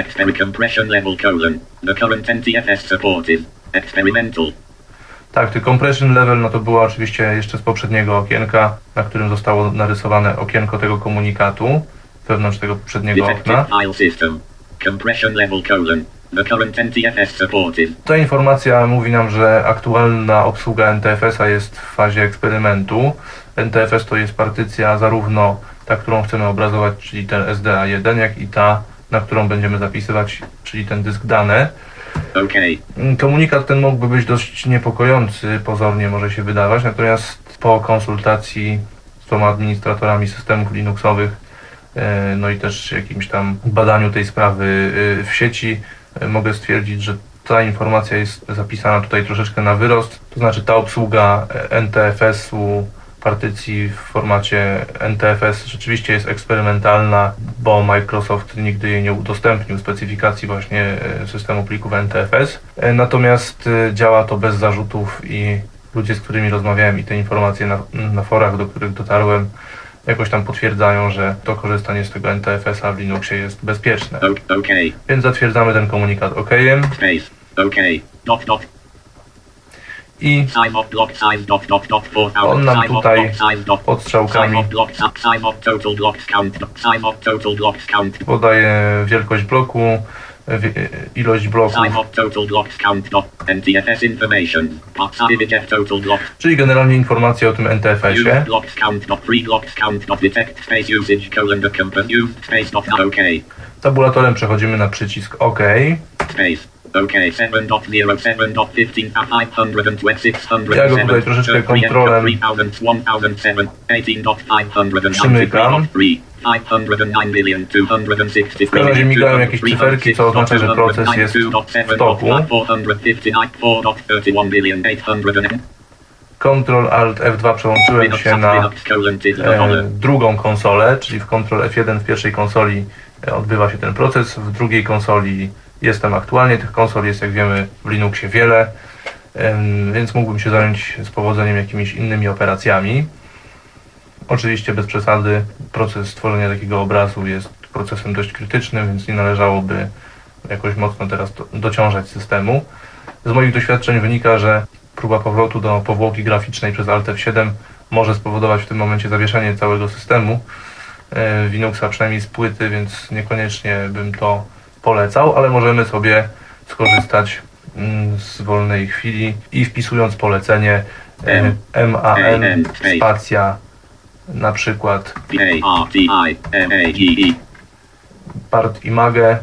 Speaker 2: Tak, ty compression level, no to było oczywiście jeszcze z poprzedniego okienka, na którym zostało narysowane okienko tego komunikatu wewnątrz tego poprzedniego okna.
Speaker 3: Compression level colon. The current NTFS supported.
Speaker 2: Ta informacja mówi nam, że aktualna obsługa NTFS-a jest w fazie eksperymentu. NTFS to jest partycja zarówno ta, którą chcemy obrazować, czyli ten SDA1, jak i ta, na którą będziemy zapisywać, czyli ten dysk dane.
Speaker 3: Okay.
Speaker 2: Komunikat ten mógłby być dość niepokojący, pozornie może się wydawać, natomiast po konsultacji z tą administratorami systemów Linuxowych, e, no i też jakimś tam badaniu tej sprawy e, w sieci, mogę stwierdzić, że ta informacja jest zapisana tutaj troszeczkę na wyrost, to znaczy ta obsługa e, NTFS-u partycji w formacie NTFS rzeczywiście jest eksperymentalna, bo Microsoft nigdy jej nie udostępnił specyfikacji właśnie e, systemu plików NTFS. E, Natomiast działa to bez zarzutów i ludzie, z którymi rozmawiałem i te informacje na, na forach, do których dotarłem, jakoś tam potwierdzają, że to korzystanie z tego NTFS-a w Linuxie jest bezpieczne.
Speaker 3: O-.
Speaker 2: Więc zatwierdzamy ten komunikat OK
Speaker 3: Space. Okay. Dot dot.
Speaker 2: i On nam tutaj pod strzałkami podaje wielkość bloku, ilość bloków, czyli generalnie informacje o tym NTFS-ie.
Speaker 3: Okay.
Speaker 2: Tabulatorem przechodzimy na przycisk OK.
Speaker 3: Space. OK 7.07.15 a 526
Speaker 2: Ja go tutaj troszeczkę kontrolem przymykam.
Speaker 3: W każdym razie migają jakieś cyferki, co oznacza, że proces jest w toku.
Speaker 2: Ctrl Alt F2 przełączyłem się na e, drugą konsolę, czyli w Ctrl F1 w pierwszej konsoli e, odbywa się ten proces, w drugiej konsoli jestem aktualnie. Tych konsol jest, jak wiemy, w Linuxie wiele, więc mógłbym się zająć z powodzeniem jakimiś innymi operacjami. Oczywiście bez przesady proces stworzenia takiego obrazu jest procesem dość krytycznym, więc nie należałoby jakoś mocno teraz do, dociążać systemu. Z moich doświadczeń wynika, że próba powrotu do powłoki graficznej przez Alt F7 może spowodować w tym momencie zawieszenie całego systemu e, Linuxa, przynajmniej z płyty, więc niekoniecznie bym to polecał, ale możemy sobie skorzystać mm, z wolnej chwili i wpisując polecenie MAN spacja na przykład part image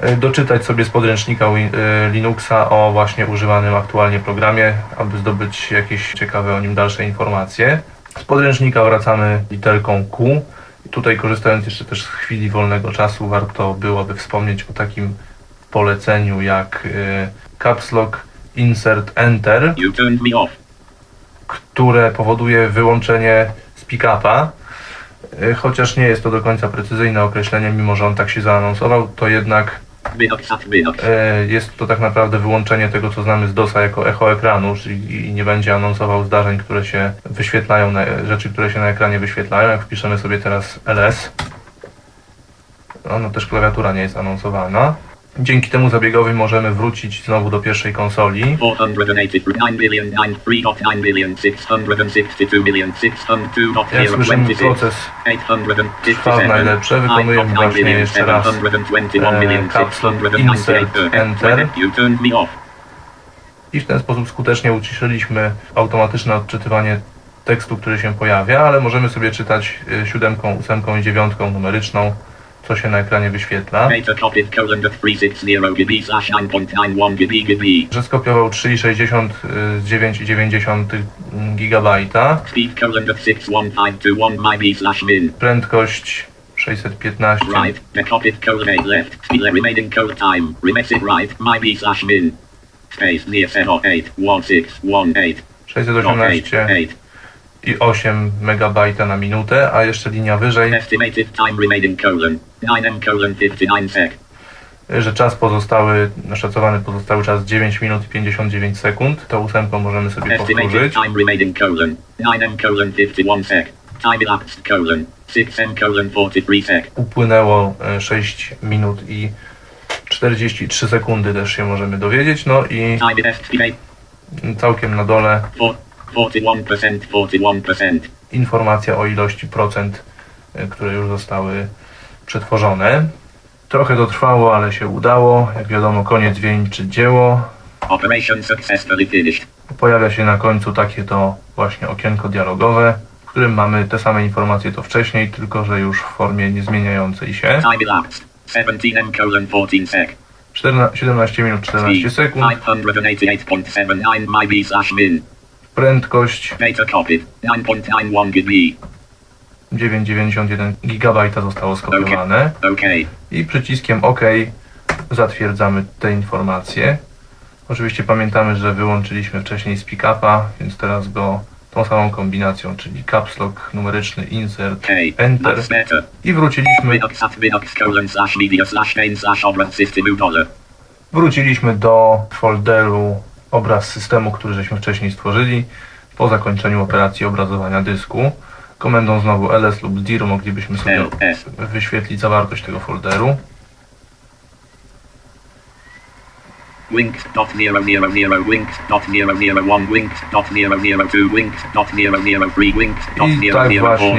Speaker 2: e, doczytać sobie z podręcznika e, Linuxa o właśnie używanym aktualnie programie, aby zdobyć jakieś ciekawe o nim dalsze informacje. Z podręcznika wracamy literką Q. Tutaj korzystając jeszcze też z chwili wolnego czasu warto byłoby wspomnieć o takim poleceniu jak e, Caps Lock Insert Enter, które powoduje wyłączenie z pick-upa. E, Chociaż nie jest to do końca precyzyjne określenie, mimo że on tak się zaanonsował, to jednak E, Jest to tak naprawdę wyłączenie tego, co znamy z DOSa jako echo ekranu, czyli nie będzie anonsował zdarzeń, które się wyświetlają, na, rzeczy, które się na ekranie wyświetlają. Jak wpiszemy sobie teraz ls, no, no też klawiatura nie jest anonsowana. Dzięki temu zabiegowi możemy wrócić znowu do pierwszej konsoli.
Speaker 3: 489 billion 93.9 billion 662 million 602.026
Speaker 2: Jak słyszymy, proces trwa najlepsze. Wykonujemy właśnie jeszcze raz e, insert enter. I w ten sposób skutecznie uciszyliśmy automatyczne odczytywanie tekstu, który się pojawia, ale możemy sobie czytać y, siódemką, ósemką i dziewiątką numeryczną, co się na ekranie wyświetla.
Speaker 3: Data copied colon to 360 GB slash 9.91 GB GB.
Speaker 2: Że skopiował 3,60 y, 9,9 GB,
Speaker 3: Speed colon to 61521 MB slash min.
Speaker 2: prędkość 615,
Speaker 3: Right. The copied colon 8 left. Speed remaining code time. Remexit right. MB slash min. Space near 081618. Dot 8
Speaker 2: 618
Speaker 3: 8.
Speaker 2: i 8 MB na minutę, a jeszcze linia wyżej,
Speaker 3: Estimated time remaining colon 9M colon 59 sec.
Speaker 2: że czas pozostały, szacowany pozostały czas 9 minut i 59 sekund. To ósemką możemy sobie
Speaker 3: Estimated
Speaker 2: powtórzyć.
Speaker 3: time remaining colon 9M colon 51 sec. Time elapsed colon 6M colon 43 sec.
Speaker 2: upłynęło e, 6 minut i 43 sekundy też się możemy dowiedzieć. No i
Speaker 3: Time estimate
Speaker 2: całkiem na dole
Speaker 3: for 41%, 41%.
Speaker 2: informacja o ilości procent, e, które już zostały przetworzone. Trochę to trwało, ale się udało. Jak wiadomo, koniec wieńczy dzieło.
Speaker 3: Operation successfully finished.
Speaker 2: Pojawia się na końcu takie to właśnie okienko dialogowe, w którym mamy te same informacje co wcześniej, tylko że już w formie niezmieniającej się.
Speaker 3: Time elapsed 17M colon 14 sec.
Speaker 2: 14, 17 minut 14 sekund.
Speaker 3: 988.79 MB slash min.
Speaker 2: Prędkość
Speaker 3: Data copied. 9.91 GB.
Speaker 2: 9,91 GB zostało skopiowane. I przyciskiem OK zatwierdzamy te informacje. Oczywiście pamiętamy, że wyłączyliśmy wcześniej z pick-upa, więc teraz go tą samą kombinacją, czyli caps lock numeryczny insert enter. I wróciliśmy, wróciliśmy do folderu obraz systemu, który żeśmy wcześniej stworzyli po zakończeniu operacji obrazowania dysku. Komendą znowu ls lub dir moglibyśmy sobie wyświetlić zawartość tego folderu.
Speaker 3: Winks.000, winks.001, winks.002, winks.003, winks.004,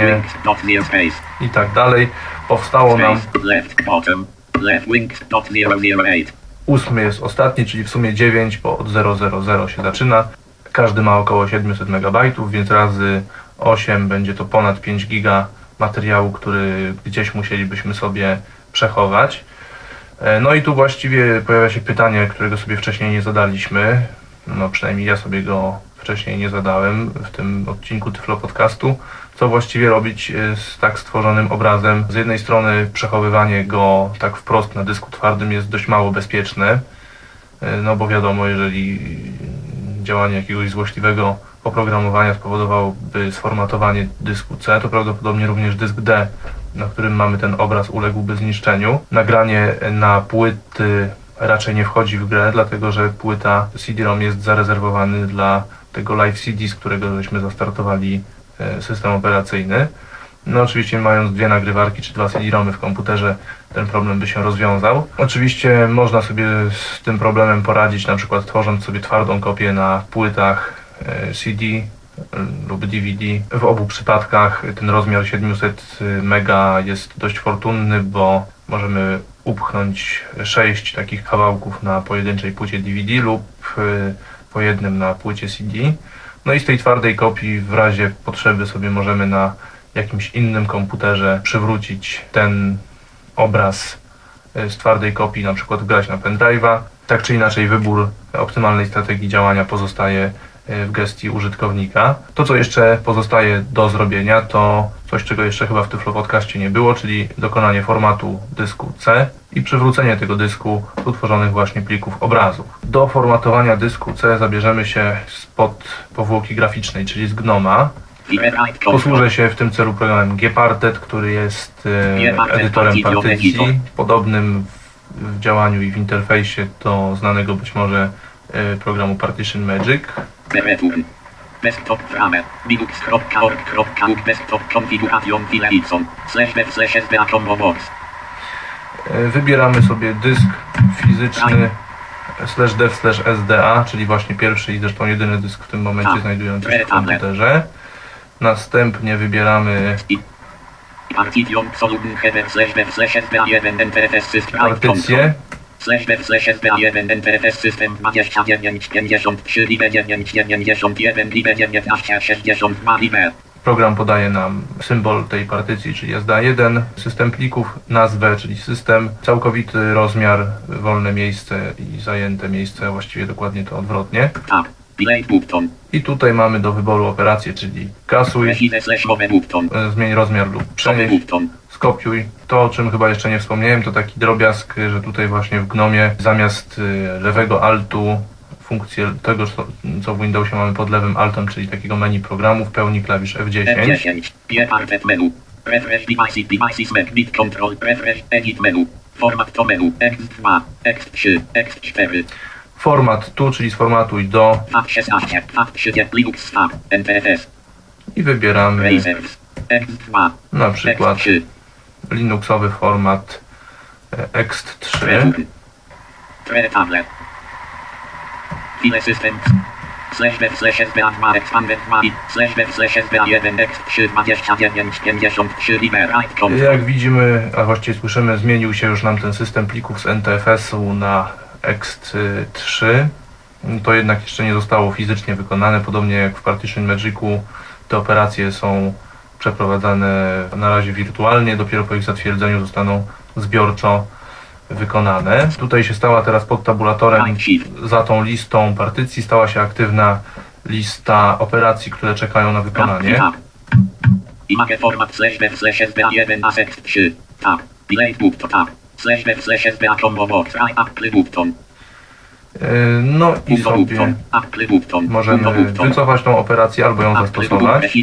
Speaker 3: winks.0space.
Speaker 2: I tak dalej. Powstało nam...
Speaker 3: Left bottom, left winks.008
Speaker 2: ósmy jest ostatni, czyli w sumie 9, bo od 000 się zaczyna. Każdy ma około 700 MB, więc razy 8 będzie to ponad 5 giga materiału, który gdzieś musielibyśmy sobie przechować. E, No i tu właściwie pojawia się pytanie, którego sobie wcześniej nie zadaliśmy. No przynajmniej ja sobie go wcześniej nie zadałem w tym odcinku Tyflo Podcastu. Co właściwie robić e, z tak stworzonym obrazem? Z jednej strony przechowywanie go tak wprost na dysku twardym jest dość mało bezpieczne. E, No bo wiadomo, jeżeli działanie jakiegoś złośliwego oprogramowania spowodowałoby sformatowanie dysku C, to prawdopodobnie również dysk D, na którym mamy ten obraz, uległby zniszczeniu. Nagranie na płyty raczej nie wchodzi w grę, dlatego że płyta CD-ROM jest zarezerwowany dla tego Live CD, z którego żeśmy zastartowali system operacyjny. No oczywiście mając dwie nagrywarki czy dwa CD-ROMy w komputerze, ten problem by się rozwiązał. Oczywiście można sobie z tym problemem poradzić, na przykład tworząc sobie twardą kopię na płytach e, CD e, lub DVD. W obu przypadkach ten rozmiar 700 mega jest dość fortunny, bo możemy upchnąć 6 takich kawałków na pojedynczej płycie DVD lub e, po jednym na płycie CD. No i z tej twardej kopii w razie potrzeby sobie możemy na jakimś innym komputerze przywrócić ten obraz e, z twardej kopii, na przykład wgrać na pendrive'a. Tak czy inaczej wybór optymalnej strategii działania pozostaje w gestii użytkownika. To, co jeszcze pozostaje do zrobienia, to coś, czego jeszcze chyba w Tyflo Podcaście nie było, czyli dokonanie formatu dysku C i przywrócenie tego dysku z utworzonych właśnie plików obrazów. Do formatowania dysku C zabierzemy się spod powłoki graficznej, czyli z Gnoma. Posłużę się w tym celu programem Gparted, który jest e, edytorem partycji, podobnym w, działaniu i w interfejsie do znanego być może e, programu Partition Magic.
Speaker 3: Desktop framer. Desktop configuration. Slash dev slash.
Speaker 2: E, Wybieramy sobie dysk fizyczny slash dev slash sda, czyli właśnie pierwszy i zresztą jedyny dysk w tym momencie
Speaker 3: Tak.
Speaker 2: znajdujący się w komputerze. Następnie wybieramy
Speaker 3: Partition solution header slash dev slash sda 1 NTFS system
Speaker 2: partycję.
Speaker 3: Slash slash sda 1 NTFS system 29 53 libe 9 91 libe 19 62 libe.
Speaker 2: Program podaje nam symbol tej partycji, czyli SDA1, system plików, nazwę, czyli system, całkowity rozmiar, wolne miejsce i zajęte miejsce, właściwie dokładnie to odwrotnie.
Speaker 3: Tab.
Speaker 2: I tutaj mamy do wyboru operację, czyli kasuj, e, zmień rozmiar lub przenieś, skopiuj. To, o czym chyba jeszcze nie wspomniałem, to taki drobiazg, że tutaj właśnie w Gnomie zamiast y, lewego altu funkcję tego, co- w Windowsie mamy pod lewym altem, czyli takiego menu programu, w pełni klawisz F10.
Speaker 3: F10. Gparted menu. Refresh devices devices Mac bit control. Edit menu. Format to menu. X2. X3. X4.
Speaker 2: Format tu, czyli sformatuj do
Speaker 3: FAT 16. FAT 3. Linux Tab. NTFS.
Speaker 2: i wybieramy
Speaker 3: Razors. X2.
Speaker 2: na przykład
Speaker 3: X3.
Speaker 2: linuxowy format e, ext3.
Speaker 3: Return. Tre tablet. File systems. Slash dev slash sba2 expanded mali. Slash dev slash sba1 x3 29 53 liber right control.
Speaker 2: Jak widzimy, a właściwie słyszymy, zmienił się już nam ten system plików z NTFS-u na ext3. To jednak jeszcze nie zostało fizycznie wykonane, podobnie jak w Partition Magicu te operacje są przeprowadzane na razie wirtualnie, dopiero po ich zatwierdzeniu zostaną zbiorczo wykonane. Tutaj się stała teraz pod tabulatorem
Speaker 3: shift.
Speaker 2: za tą listą partycji stała się aktywna lista operacji, które czekają na wykonanie.
Speaker 3: Tab. Image format slash dev slash sba1 asset 3. Tab. Delay button tab. Slash dev slash sba combo box apple button.
Speaker 2: No i sobie możemy wycofać tą operację albo ją zastosować,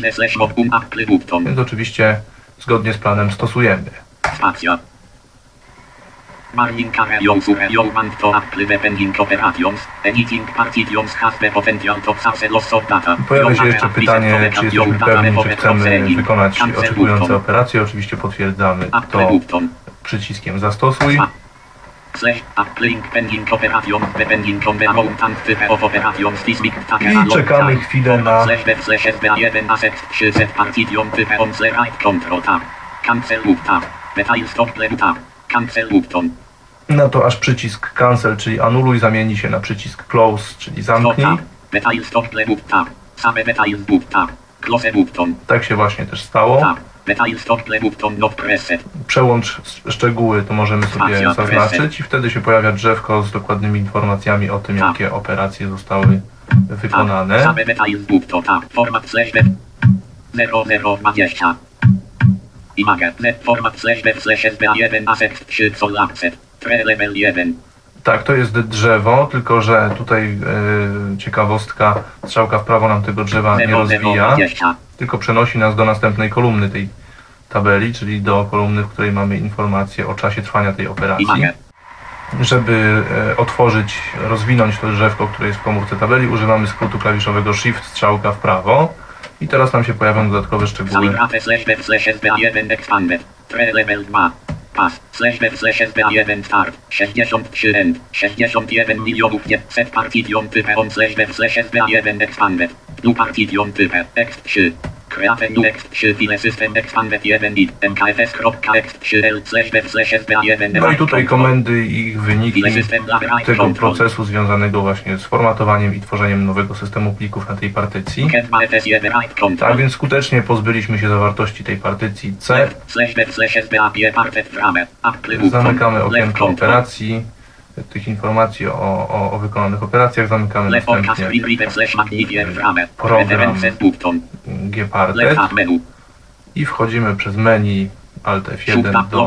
Speaker 2: więc oczywiście zgodnie z planem stosujemy.
Speaker 3: Spacja. Margin carrier superior man to Apple depending operations. Anything partitions has the potential to cause loss of data.
Speaker 2: Pojawia się jeszcze pytanie, czy jesteśmy pewni, czy chcemy wykonać oczekujące operacje. Oczywiście potwierdzamy to. Przyciskiem zastosuj. I czekamy
Speaker 3: time.
Speaker 2: chwilę na
Speaker 3: Slash dev slash sba1 asset 3 set partition type on the right control tab. Cancel loop tab. Detail stop play tab. Cancel button.
Speaker 2: na to aż przycisk cancel, czyli anuluj, zamieni się na przycisk close, czyli zamknij. Tak się właśnie też stało. Przełącz szczegóły, to możemy sobie zaznaczyć i wtedy się pojawia drzewko z dokładnymi informacjami o tym,
Speaker 3: Tak.
Speaker 2: jakie operacje zostały wykonane.
Speaker 3: Same detail button tab. Format slash dev. 0020. Image. Z format slash dev slash SBA1 asset 3 sol accept. Tre level 1.
Speaker 2: Tak, to jest drzewo, tylko że tutaj e, ciekawostka, strzałka w prawo nam tego drzewa nie rozwija,
Speaker 3: 0020.
Speaker 2: tylko przenosi nas do następnej kolumny tej tabeli, czyli do kolumny, w której mamy informacje o czasie trwania tej operacji. Żeby e, otworzyć, rozwinąć to drzewko, które jest w komórce tabeli, używamy skrótu klawiszowego Shift, strzałka w prawo. I teraz nam się pojawią dodatkowe szczegóły.
Speaker 3: Saligrafy slash dev slash SBA1 expanded. Tre level 2. Pass. Slash dev slash SBA1 start. 63 end. 61 milionów 900 partition type on slash dev slash SBA1 expanded. Du partition type. Ext 3. Create new ext 3 file system expanded 1 i mkfs.ext 3 l slash dev slash SBA1
Speaker 2: No i tutaj komendy i ich wyniki tego procesu związanego właśnie z formatowaniem i tworzeniem nowego systemu plików na tej partycji.
Speaker 3: Get my FS1 right
Speaker 2: Tak więc skutecznie pozbyliśmy się zawartości tej partycji C.
Speaker 3: Button.
Speaker 2: Zamykamy okienko operacji, tych informacji o, o, o wykonanych operacjach. Zamykamy następnie. Program.
Speaker 3: Menu.
Speaker 2: i wchodzimy przez menu Alt
Speaker 3: Shoot
Speaker 2: F1
Speaker 3: tab
Speaker 2: do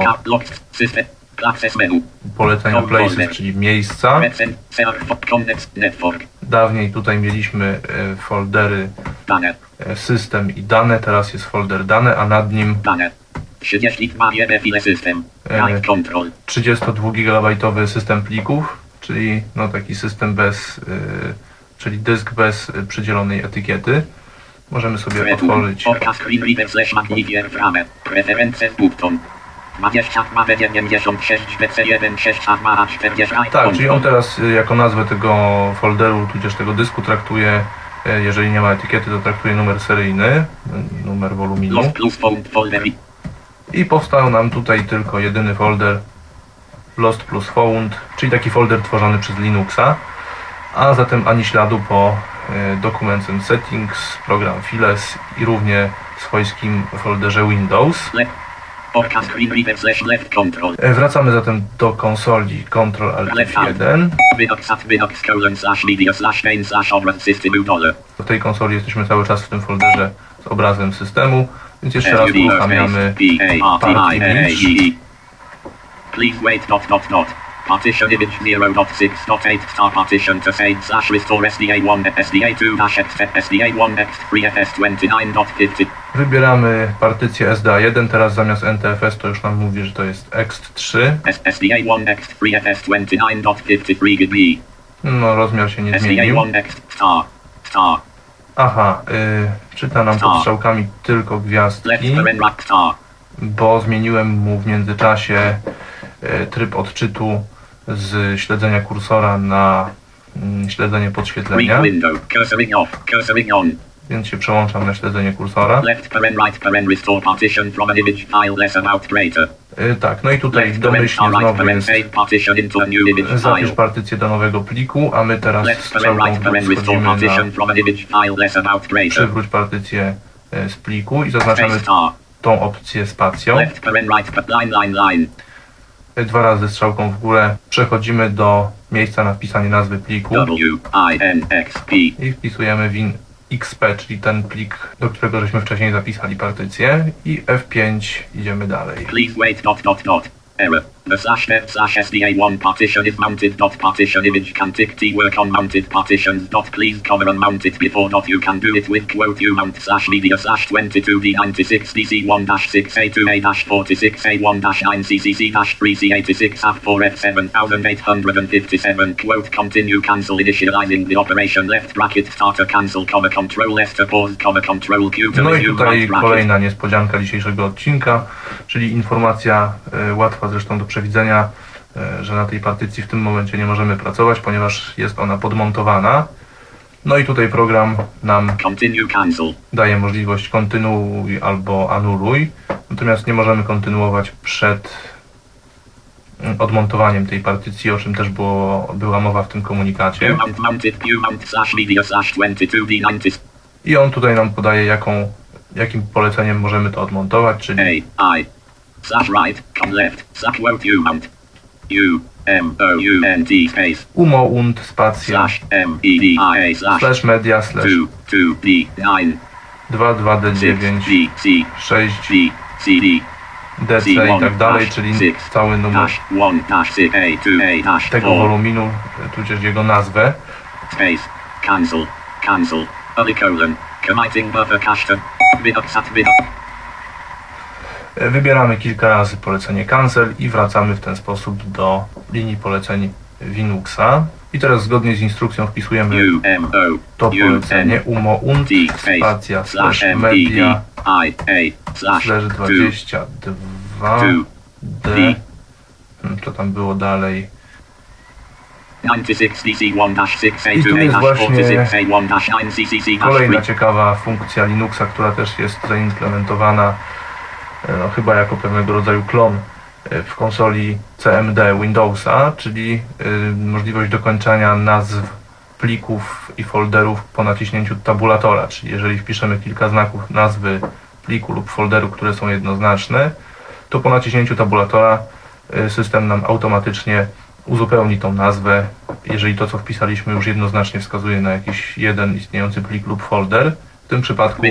Speaker 2: polecenia Places, czyli miejsca. Dawniej tutaj mieliśmy e, foldery e, system i dane, teraz jest folder dane, a nad nim
Speaker 3: Dane. 32 jeden file system.
Speaker 2: E. 32-gigabajtowy system plików, czyli no taki system bez, czyli dysk bez przydzielonej etykiety. Możemy sobie otworzyć.
Speaker 3: Forecast screen reader slash magnifier frame. References button. 20 ma 96 DC1 6 ma 40 right
Speaker 2: Tak, czyli on teraz y, jako nazwę tego folderu, tudzież tego dysku traktuje, y, jeżeli nie ma etykiety, to traktuje numer seryjny, numer woluminu. I powstał nam tutaj tylko jedyny folder Lost plus Found, czyli taki folder tworzony przez Linuxa, a zatem ani śladu po y, dokumentem Settings, program Files i równie swojskim folderze Windows. E, Wracamy zatem do konsoli Ctrl Alt F1.
Speaker 3: Binox at Binox colon slash media slash main slash opera system dollar.
Speaker 2: W tej konsoli jesteśmy cały czas w tym folderze z obrazem systemu, więc jeszcze raz uruchamiamy.
Speaker 3: Please wait dot dot dot. Partition image 0.6.8 star partition to save slash restore SDA1 SDA2 dash X SDA1 X3 FS29.50
Speaker 2: Wybieramy partycję SDA1, teraz zamiast NTFS to już nam mówi, że to jest ext3.
Speaker 3: S- SDA1 X3 FS29.53 GB
Speaker 2: No, rozmiar się nie zmienił.
Speaker 3: SDA1 X star star.
Speaker 2: Aha, y, czyta nam pod strzałkami tylko gwiazdki, bo zmieniłem mu w międzyczasie y, tryb odczytu z śledzenia kursora na mm, śledzenie podświetlenia,
Speaker 3: window cursoring off cursoring on.
Speaker 2: Więc się przełączam na śledzenie kursora.
Speaker 3: left paren right paren restore partition from an image file less about greater.
Speaker 2: Y, tak, no i tutaj
Speaker 3: left
Speaker 2: domyślnie
Speaker 3: right
Speaker 2: znowu
Speaker 3: paren
Speaker 2: jest
Speaker 3: save partition into a new image
Speaker 2: zapisz partycję do nowego pliku, a my teraz
Speaker 3: Left paren right paren restore partition from an image file less about greater.
Speaker 2: przywróć partycję y, z pliku i zaznaczamy tą opcję spacją.
Speaker 3: left paren right line line line
Speaker 2: Dwa razy strzałką w górę przechodzimy do miejsca na wpisanie nazwy pliku
Speaker 3: i
Speaker 2: wpisujemy win xp, czyli ten plik, do którego żeśmy wcześniej zapisali partycję i F5 idziemy dalej.
Speaker 3: Please wait dot dot dot. Error. The slash dev slash SDA1 partition is mounted dot partition image can tick T work on mounted partitions dot please cover unmounted before dot you can do it with quote you mount slash media slash 22D96 DC1 dash 6A2A dash 46A1 dash 9 CCC dash 3C86 F4F 7857 quote continue cancel initializing the operation left bracket starter cancel comma control F to pause comma control Q to
Speaker 2: No i tutaj
Speaker 3: right bracket.
Speaker 2: kolejna niespodzianka dzisiejszego odcinka, czyli informacja e, łatwa zresztą do przewidzenia, e, że na tej partycji w tym momencie nie możemy pracować, ponieważ jest ona podmontowana. No i tutaj program nam daje możliwość kontynuuj albo anuluj, natomiast nie możemy kontynuować przed mm, odmontowaniem tej partycji, o czym też było, była mowa w tym komunikacie.
Speaker 3: View mount mounted view mount slash media slash 22D90
Speaker 2: I on tutaj nam podaje, jaką jakim poleceniem możemy to odmontować, czyli
Speaker 3: Slash right, com left, slash quote you mount. U, M, O, U, N, T, space,
Speaker 2: umount spacja
Speaker 3: slash, M, E, D, I, A, slash,
Speaker 2: slash media slash.
Speaker 3: 2, 2, D, 9, 6,
Speaker 2: 22D9
Speaker 3: G, C,
Speaker 2: 6
Speaker 3: G, C, D,
Speaker 2: DC i tak dalej, czyli cały numer.
Speaker 3: Dash 1, dash 6, A, 2, A, dash
Speaker 2: tego
Speaker 3: 4,
Speaker 2: woluminu, tudzież jego nazwę.
Speaker 3: space, cancel, cancel, colon, committing buffer cache to, Linux at Linux.
Speaker 2: E, Wybieramy kilka razy polecenie cancel i wracamy w ten sposób do linii poleceń Linuxa. I teraz zgodnie z instrukcją wpisujemy to polecenie
Speaker 3: D, space,
Speaker 2: spacja
Speaker 3: slash,
Speaker 2: media
Speaker 3: slash,
Speaker 2: slash
Speaker 3: 2,
Speaker 2: 22
Speaker 3: 2,
Speaker 2: D. Hmm, co tam było dalej
Speaker 3: 96 DC1 dash 6
Speaker 2: I tu
Speaker 3: A2
Speaker 2: jest właśnie
Speaker 3: 46 A1 dash 9 CCC dash
Speaker 2: Kolejna
Speaker 3: 3.
Speaker 2: ciekawa funkcja Linuxa, która też jest zaimplementowana no, chyba jako pewnego rodzaju klon e, w konsoli CMD Windowsa, czyli y, możliwość dokończania nazw plików i folderów po naciśnięciu tabulatora, czyli jeżeli wpiszemy kilka znaków nazwy pliku lub folderu, które są jednoznaczne, to po naciśnięciu tabulatora system nam automatycznie uzupełni tą nazwę, jeżeli to co wpisaliśmy już jednoznacznie wskazuje na jakiś jeden istniejący plik lub folder. W tym przypadku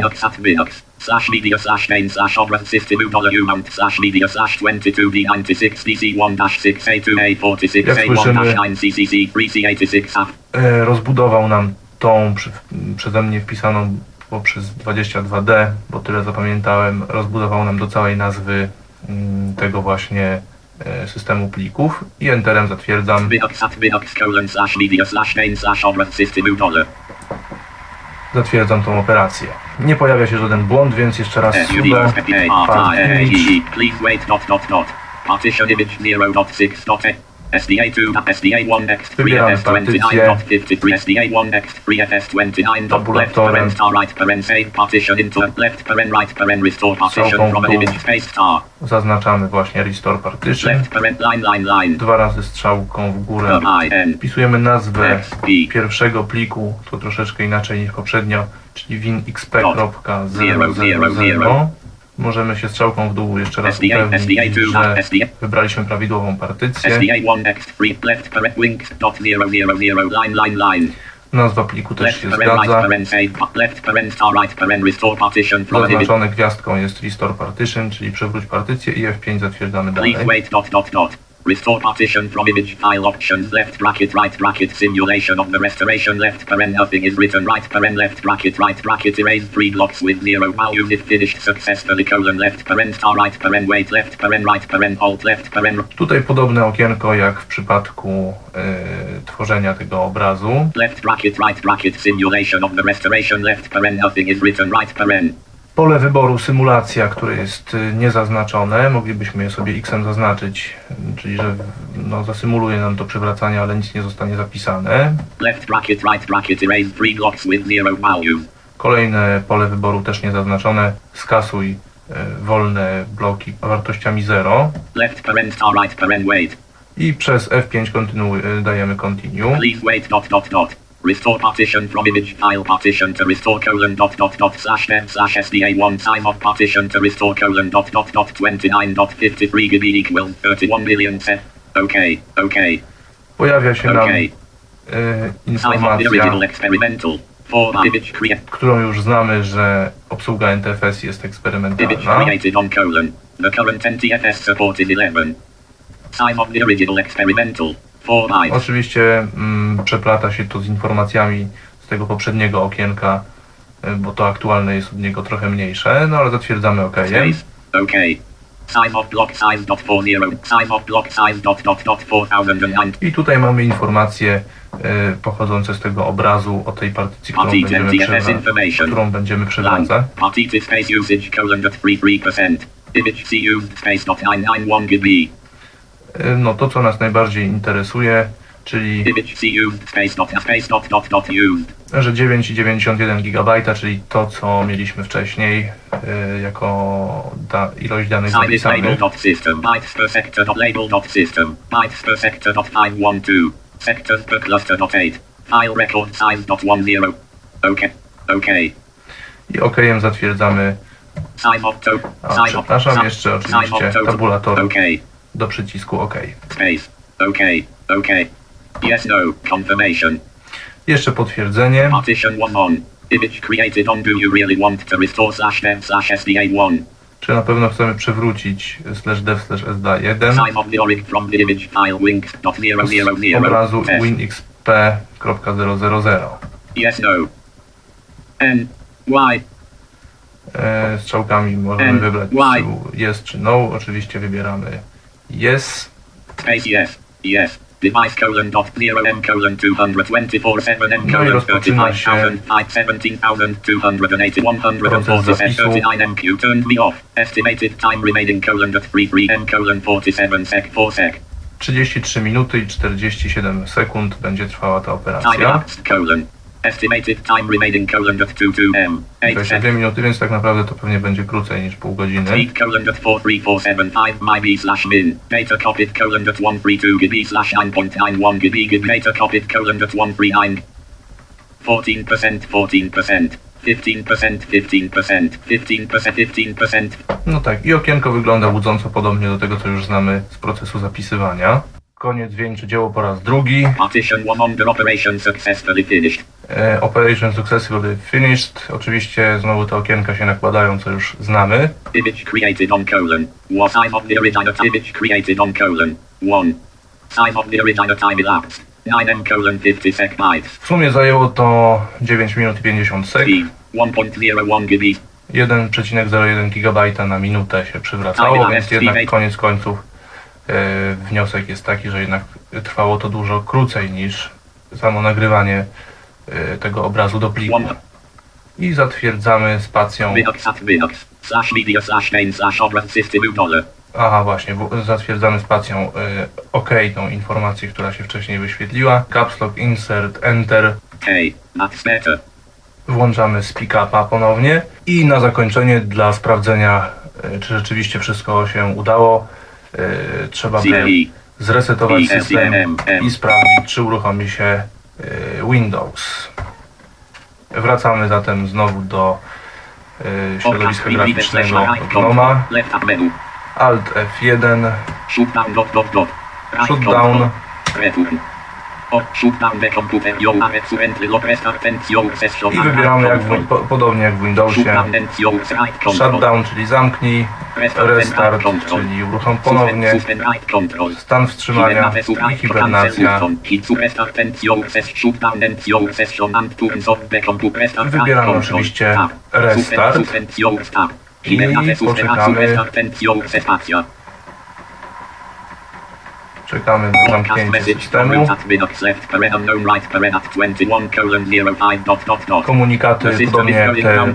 Speaker 3: slash media slash main slash operating system mount slash media slash 22D96 DC1 dash 6 A2 A46
Speaker 2: Jak
Speaker 3: A1
Speaker 2: słyszymy-
Speaker 3: dash 9 CCC 3C86 app.
Speaker 2: e, rozbudował nam tą przy, przeze mnie wpisaną poprzez 22D, bo tyle zapamiętałem, rozbudował nam do całej nazwy mm, tego właśnie e, systemu plików i Enterem zatwierdzam.
Speaker 3: Linux at Linux
Speaker 2: Zatwierdzam tą operację. Nie pojawia się żaden błąd, więc jeszcze raz
Speaker 3: SUD
Speaker 2: sudo part image.
Speaker 3: Please wait dot dot dot. Partition image 0.6 dot SDA2 SDA1 next 3
Speaker 2: Wybieramy
Speaker 3: FS29 53 SDA1 next 3 FS29 left
Speaker 2: Tabulatorem.
Speaker 3: parent star right parent save partition into left parent right parent restore partition from space star
Speaker 2: Zaznaczamy właśnie restore partition.
Speaker 3: left parent line line line
Speaker 2: Dwa razy strzałką w górę. Wpisujemy nazwę pierwszego pliku, to troszeczkę inaczej niż poprzednio, czyli
Speaker 3: Zero, zero,
Speaker 2: winxp.000.
Speaker 3: zero.
Speaker 2: Możemy się strzałką w dół jeszcze raz
Speaker 3: SDA
Speaker 2: upewnić,
Speaker 3: SDA2
Speaker 2: że
Speaker 3: SDA
Speaker 2: wybraliśmy prawidłową partycję.
Speaker 3: SDA1 next 3 left wings dot 000 line line line
Speaker 2: Nazwa pliku też się zgadza. Zaznaczone gwiazdką jest restore partition, czyli przewróć partycję i F5 zatwierdzamy dalej.
Speaker 3: Restore partition from image file options, left bracket, right bracket, simulation of the restoration, left parent, nothing is written, right parent, left bracket, right bracket, erase three blocks with zero values if finished successfully, colon, left parent, star, right parent, wait, left parent, right parent, alt, left parent,
Speaker 2: Tutaj podobne okienko jak w przypadku e, tworzenia tego obrazu.
Speaker 3: left bracket, right bracket, simulation of the restoration, left parent, nothing is written, right parent.
Speaker 2: Pole wyboru symulacja, które jest y, niezaznaczone, moglibyśmy je sobie X-em zaznaczyć, czyli że no, zasymuluje nam to przywracanie, ale nic nie zostanie zapisane.
Speaker 3: Left bracket, right bracket, erase three blocks with zero values.
Speaker 2: Kolejne pole wyboru też niezaznaczone, skasuj y, wolne bloki wartościami 0
Speaker 3: Left parent, right parent, wait.
Speaker 2: i przez F5 kontynuuj, y, dajemy continue.
Speaker 3: Please wait dot dot dot. Restore partition from image file partition to restore colon dot dot dot slash dev slash SDA1 size of partition to restore colon dot dot dot 29 dot 53 GB equals 31 million set. Okay, okay,
Speaker 2: Pojawia się nam
Speaker 3: okay.
Speaker 2: y,
Speaker 3: Size of the
Speaker 2: informacja,
Speaker 3: original experimental. For image create
Speaker 2: którą już znamy, że obsługa NTFS jest eksperymentalna.
Speaker 3: created on colon. The current NTFS support is 11. Size of the original experimental. 4 bytes.
Speaker 2: Oczywiście mm, przeplata się to z informacjami z tego poprzedniego okienka, y, bo to aktualne jest od niego trochę mniejsze, no ale zatwierdzamy OK.
Speaker 3: Space. Okay. Size of block size dot 40. Size of block size dot dot dot 4009.
Speaker 2: I tutaj mamy informacje y, pochodzące z tego obrazu o tej partycji, którą
Speaker 3: Party
Speaker 2: będziemy,
Speaker 3: information.
Speaker 2: którą będziemy
Speaker 3: Line.
Speaker 2: przywracać.
Speaker 3: Party space usage colon dot 33%. Image C used space dot 991 GB.
Speaker 2: Y, No to, co nas najbardziej interesuje, czyli że 9,91 GB, czyli to, co mieliśmy wcześniej y, jako da, ilość danych zapisanych.
Speaker 3: dot system. Bytes per sector dot label dot system. Bytes per sector dot 512. Sectors per cluster dot 8. File record size dot 10. Okay. Okay.
Speaker 2: I OK zatwierdzamy. A, przepraszam, jeszcze oczywiście
Speaker 3: to-
Speaker 2: tabulator
Speaker 3: OK.
Speaker 2: Do przycisku OK.
Speaker 3: Space. OK. OK. Yes, no. Confirmation.
Speaker 2: Jeszcze potwierdzenie.
Speaker 3: Partition 1 on. Image created on. Do you really want to restore slash dev slash SDA1?
Speaker 2: Czy na pewno chcemy przywrócić slash dev slash sda1
Speaker 3: Sign of the origin from the image file wink.000.
Speaker 2: z obrazu
Speaker 3: Test.
Speaker 2: winxp.000.
Speaker 3: Yes, no. N. Y.
Speaker 2: E, strzałkami możemy
Speaker 3: And
Speaker 2: wybrać
Speaker 3: why?
Speaker 2: czy yes czy no. Oczywiście wybieramy yes.
Speaker 3: Space yes. Yes. Device colon dot zero M colon 224 7 M colon 35,000 I
Speaker 2: 17,280
Speaker 3: 147 39 MQ turned me off. Estimated time remaining colon dot 33 M colon 47 sec 4 sec.
Speaker 2: 33 minuty i 47 sekund będzie trwała ta
Speaker 3: Time
Speaker 2: operacja.
Speaker 3: colon. Estimated time remaining colon dot 22 M. 8
Speaker 2: 22
Speaker 3: sec.
Speaker 2: minuty, więc tak naprawdę to pewnie będzie krócej niż pół godziny.
Speaker 3: Speed colon dot 43475 MyB slash min. Data copied colon dot 132 GB slash 9.91 GB GB. Data copied colon dot 139. 14%, 14%. 15%, 15%, 15%, 15%.
Speaker 2: No tak, i okienko wygląda łudząco podobnie do tego, co już znamy z procesu zapisywania. Koniec wieńczy dzieło po raz drugi.
Speaker 3: Partition 1 under operation successfully finished.
Speaker 2: E, Operation Successfully Finished. Oczywiście znowu te okienka się nakładają, co już znamy.
Speaker 3: Image created on colon. Was size of the original image created on colon. 1. Size of the original time elapsed. 9M colon 50 sec bytes.
Speaker 2: W sumie zajęło to 9 minut i 50 sekund.
Speaker 3: Speed 1.01 GB.
Speaker 2: 1,01 GB na minutę się przywracało, więc jednak koniec końców wniosek jest taki, że jednak trwało to dużo krócej niż samo nagrywanie e, tego obrazu do pliku. I zatwierdzamy spacją. Aha, właśnie, zatwierdzamy spacją e, OK tą informację, która się wcześniej wyświetliła. Caps Lock Insert Enter. Włączamy speak upa ponownie i na zakończenie dla sprawdzenia, e, czy rzeczywiście wszystko się udało, e, trzeba by zresetować system i sprawdzić, czy uruchomi się e, Windows. Wracamy zatem znowu do e, środowiska graficznego GNOMA. Alt F1,
Speaker 3: Shutdown
Speaker 2: Shutdown. I wybieramy jak w, po, podobnie jak w Windowsie.
Speaker 3: Shutdown
Speaker 2: czyli zamknij, Restart, czyli uruchom ponownie, stan wstrzymania i hibernacja. Wybieramy oczywiście restart. i poczekamy. Czekamy na zamknięcie systemu. Komunikaty, podobnie jak te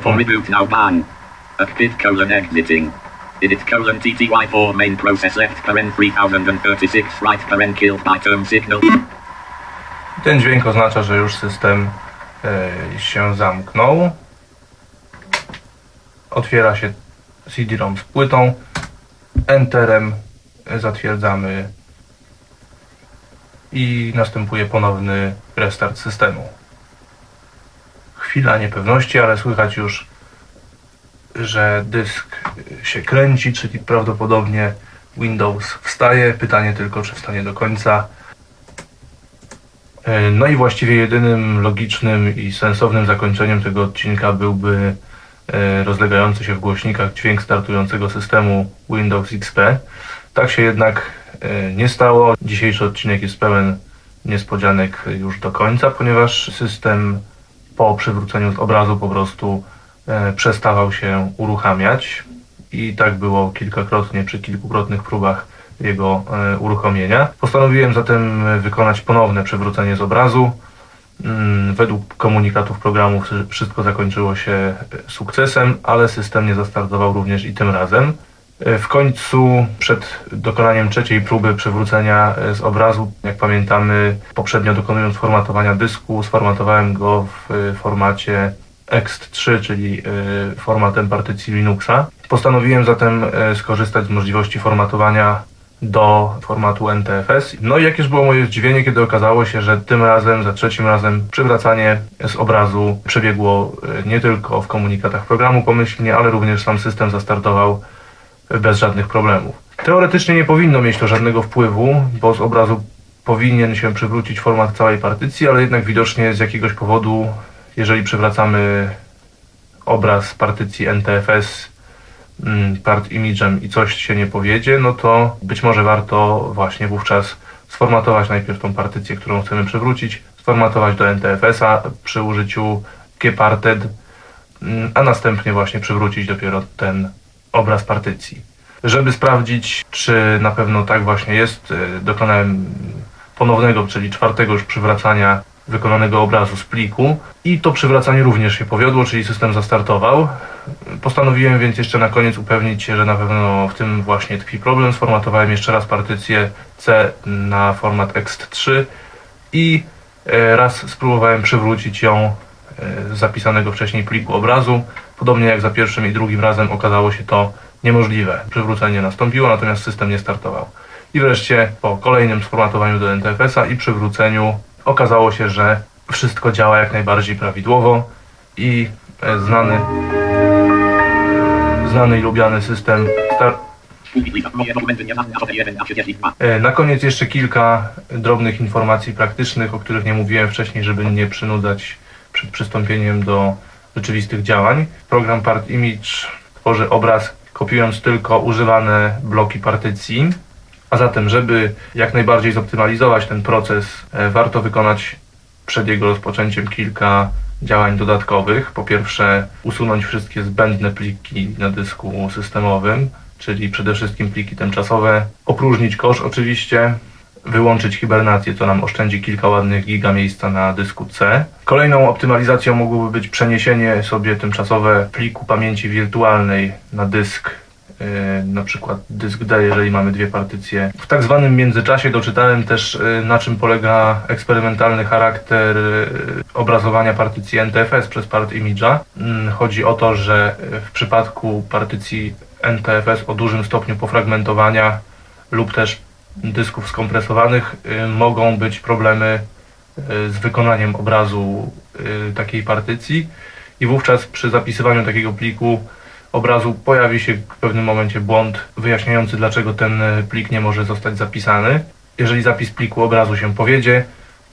Speaker 3: Active colon exiting. Edit colon TTY4 main process left paren 3036 right paren killed by term signal.
Speaker 2: Ten dźwięk oznacza, że już system e, się zamknął. Otwiera się CD-ROM z płytą. Enterem zatwierdzamy i następuje ponowny restart systemu. Chwila niepewności, ale słychać już, że dysk się kręci, czyli prawdopodobnie Windows wstaje. Pytanie tylko, czy wstanie do końca. E, No i właściwie jedynym logicznym i sensownym zakończeniem tego odcinka byłby e, rozlegający się w głośnikach dźwięk startującego systemu Windows XP. Tak się jednak nie stało. Dzisiejszy odcinek jest pełen niespodzianek już do końca, ponieważ system po przywróceniu z obrazu po prostu e, przestawał się uruchamiać i tak było kilkakrotnie przy kilkukrotnych próbach jego e, uruchomienia. Postanowiłem zatem e, wykonać ponowne przywrócenie z obrazu. Mm, Według komunikatów programu wszy- wszystko zakończyło się e, sukcesem, ale system nie zastartował również i tym razem. E, W końcu, przed dokonaniem trzeciej próby przywrócenia e, z obrazu, jak pamiętamy, poprzednio dokonując formatowania dysku, sformatowałem go w e, formacie ext3, czyli formatem partycji Linuxa. Postanowiłem zatem skorzystać z możliwości formatowania do formatu NTFS. No i jakież było moje zdziwienie, kiedy okazało się, że tym razem, za trzecim razem przywracanie z obrazu przebiegło nie tylko w komunikatach programu pomyślnie, ale również sam system zastartował bez żadnych problemów. Teoretycznie nie powinno mieć to żadnego wpływu, bo z obrazu powinien się przywrócić format całej partycji, ale jednak widocznie z jakiegoś powodu, jeżeli przywracamy obraz partycji NTFS Mm, part image'em i coś się nie powiedzie, no to być może warto właśnie wówczas sformatować najpierw tą partycję, którą chcemy przywrócić, sformatować do NTFS-a przy użyciu gparted, mm, a następnie właśnie przywrócić dopiero ten obraz partycji. Żeby sprawdzić, czy na pewno tak właśnie jest, y, dokonałem ponownego, czyli czwartego już przywracania wykonanego obrazu z pliku i to przywracanie również się powiodło, czyli system zastartował. Postanowiłem więc jeszcze na koniec upewnić się, że na pewno w tym właśnie tkwi problem. Sformatowałem jeszcze raz partycję C na format ext3 i e, raz spróbowałem przywrócić ją zapisanego wcześniej pliku obrazu. Podobnie jak za pierwszym i drugim razem okazało się to niemożliwe. Przywrócenie nastąpiło, natomiast system nie startował. I wreszcie po kolejnym sformatowaniu do NTFS-a i przywróceniu okazało się, że wszystko działa jak najbardziej prawidłowo i e, znany, znany i lubiany system star e, na koniec jeszcze kilka drobnych informacji praktycznych, o których nie mówiłem wcześniej, żeby nie przynudzać przed przystąpieniem do rzeczywistych działań. Program Part Image tworzy obraz kopiując tylko używane bloki partycji a zatem, żeby jak najbardziej zoptymalizować ten proces, e, warto wykonać przed jego rozpoczęciem kilka działań dodatkowych. Po pierwsze, usunąć wszystkie zbędne pliki na dysku systemowym, czyli przede wszystkim pliki tymczasowe, opróżnić kosz oczywiście, wyłączyć hibernację, co nam oszczędzi kilka ładnych giga miejsca na dysku C. Kolejną optymalizacją mogłoby być przeniesienie sobie tymczasowe pliku pamięci wirtualnej na dysk E, na przykład dysk D, jeżeli mamy dwie partycje. W tak zwanym międzyczasie doczytałem też, e, na czym polega eksperymentalny charakter e, obrazowania partycji NTFS przez part image'a. Mm, chodzi o to, że w przypadku partycji NTFS o dużym stopniu pofragmentowania lub też dysków skompresowanych mogą być problemy z wykonaniem obrazu takiej partycji i wówczas przy zapisywaniu takiego pliku obrazu pojawi się w pewnym momencie błąd wyjaśniający, dlaczego ten plik nie może zostać zapisany. Jeżeli zapis pliku obrazu się powiedzie,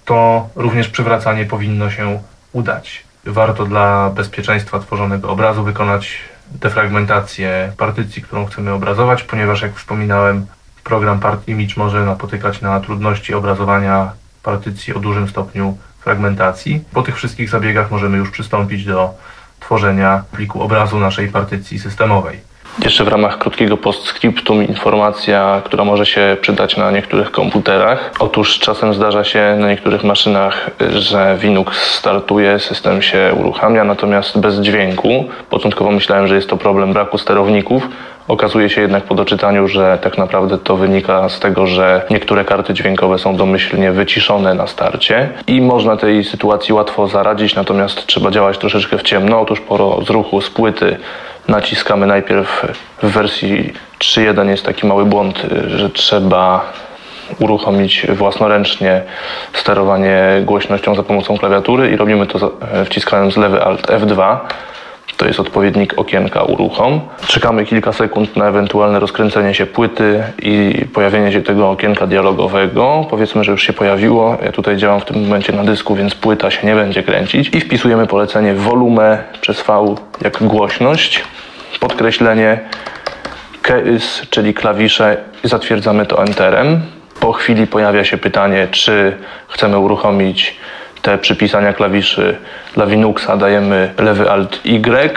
Speaker 2: to również przywracanie powinno się udać. Warto dla bezpieczeństwa tworzonego obrazu wykonać defragmentację partycji, którą chcemy obrazować, ponieważ jak wspominałem, program Part Image może napotykać na trudności obrazowania partycji o dużym stopniu fragmentacji. Po tych wszystkich zabiegach możemy już przystąpić do tworzenia pliku obrazu naszej partycji systemowej.
Speaker 4: Jeszcze w ramach krótkiego postscriptum informacja, która może się przydać na niektórych komputerach. Otóż czasem zdarza się na niektórych maszynach, że Linux startuje, system się uruchamia, natomiast bez dźwięku. Początkowo myślałem, że jest to problem braku sterowników. Okazuje się jednak po doczytaniu, że tak naprawdę to wynika z tego, że niektóre karty dźwiękowe są domyślnie wyciszone na starcie i można tej sytuacji łatwo zaradzić, natomiast trzeba działać troszeczkę w ciemno. Otóż po rozruchu z płyty naciskamy najpierw w wersji 3.1 jest taki mały błąd, że trzeba uruchomić własnoręcznie sterowanie głośnością za pomocą klawiatury i robimy to wciskając lewy Alt F2. To jest odpowiednik okienka uruchom. Czekamy kilka sekund na ewentualne rozkręcenie się płyty i pojawienie się tego okienka dialogowego. Powiedzmy, że już się pojawiło. Ja tutaj działam w tym momencie na dysku, więc płyta się nie będzie kręcić. I wpisujemy polecenie wolumę przez V jak głośność, podkreślenie keys, czyli klawisze i zatwierdzamy to Enterem. Po chwili pojawia się pytanie, czy chcemy uruchomić te przypisania klawiszy dla Linuxa dajemy lewy Alt Y,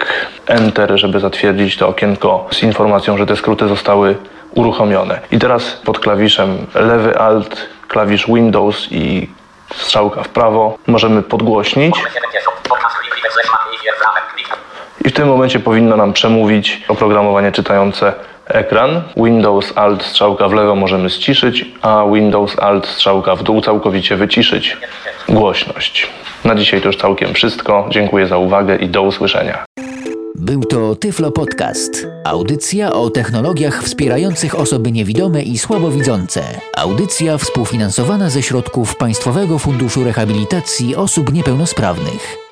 Speaker 4: Enter, żeby zatwierdzić to okienko z informacją, że te skróty zostały uruchomione. I teraz pod klawiszem lewy Alt, klawisz Windows i strzałka w prawo możemy podgłośnić. I w tym momencie powinno nam przemówić oprogramowanie czytające ekran. Windows Alt strzałka w lewo możemy ściszyć, a Windows Alt strzałka w dół całkowicie wyciszyć głośność. Na dzisiaj to już całkiem wszystko. Dziękuję za uwagę i do usłyszenia.
Speaker 1: Był to Tyflo Podcast. Audycja o technologiach wspierających osoby niewidome i słabowidzące. Audycja współfinansowana ze środków Państwowego Funduszu Rehabilitacji Osób Niepełnosprawnych.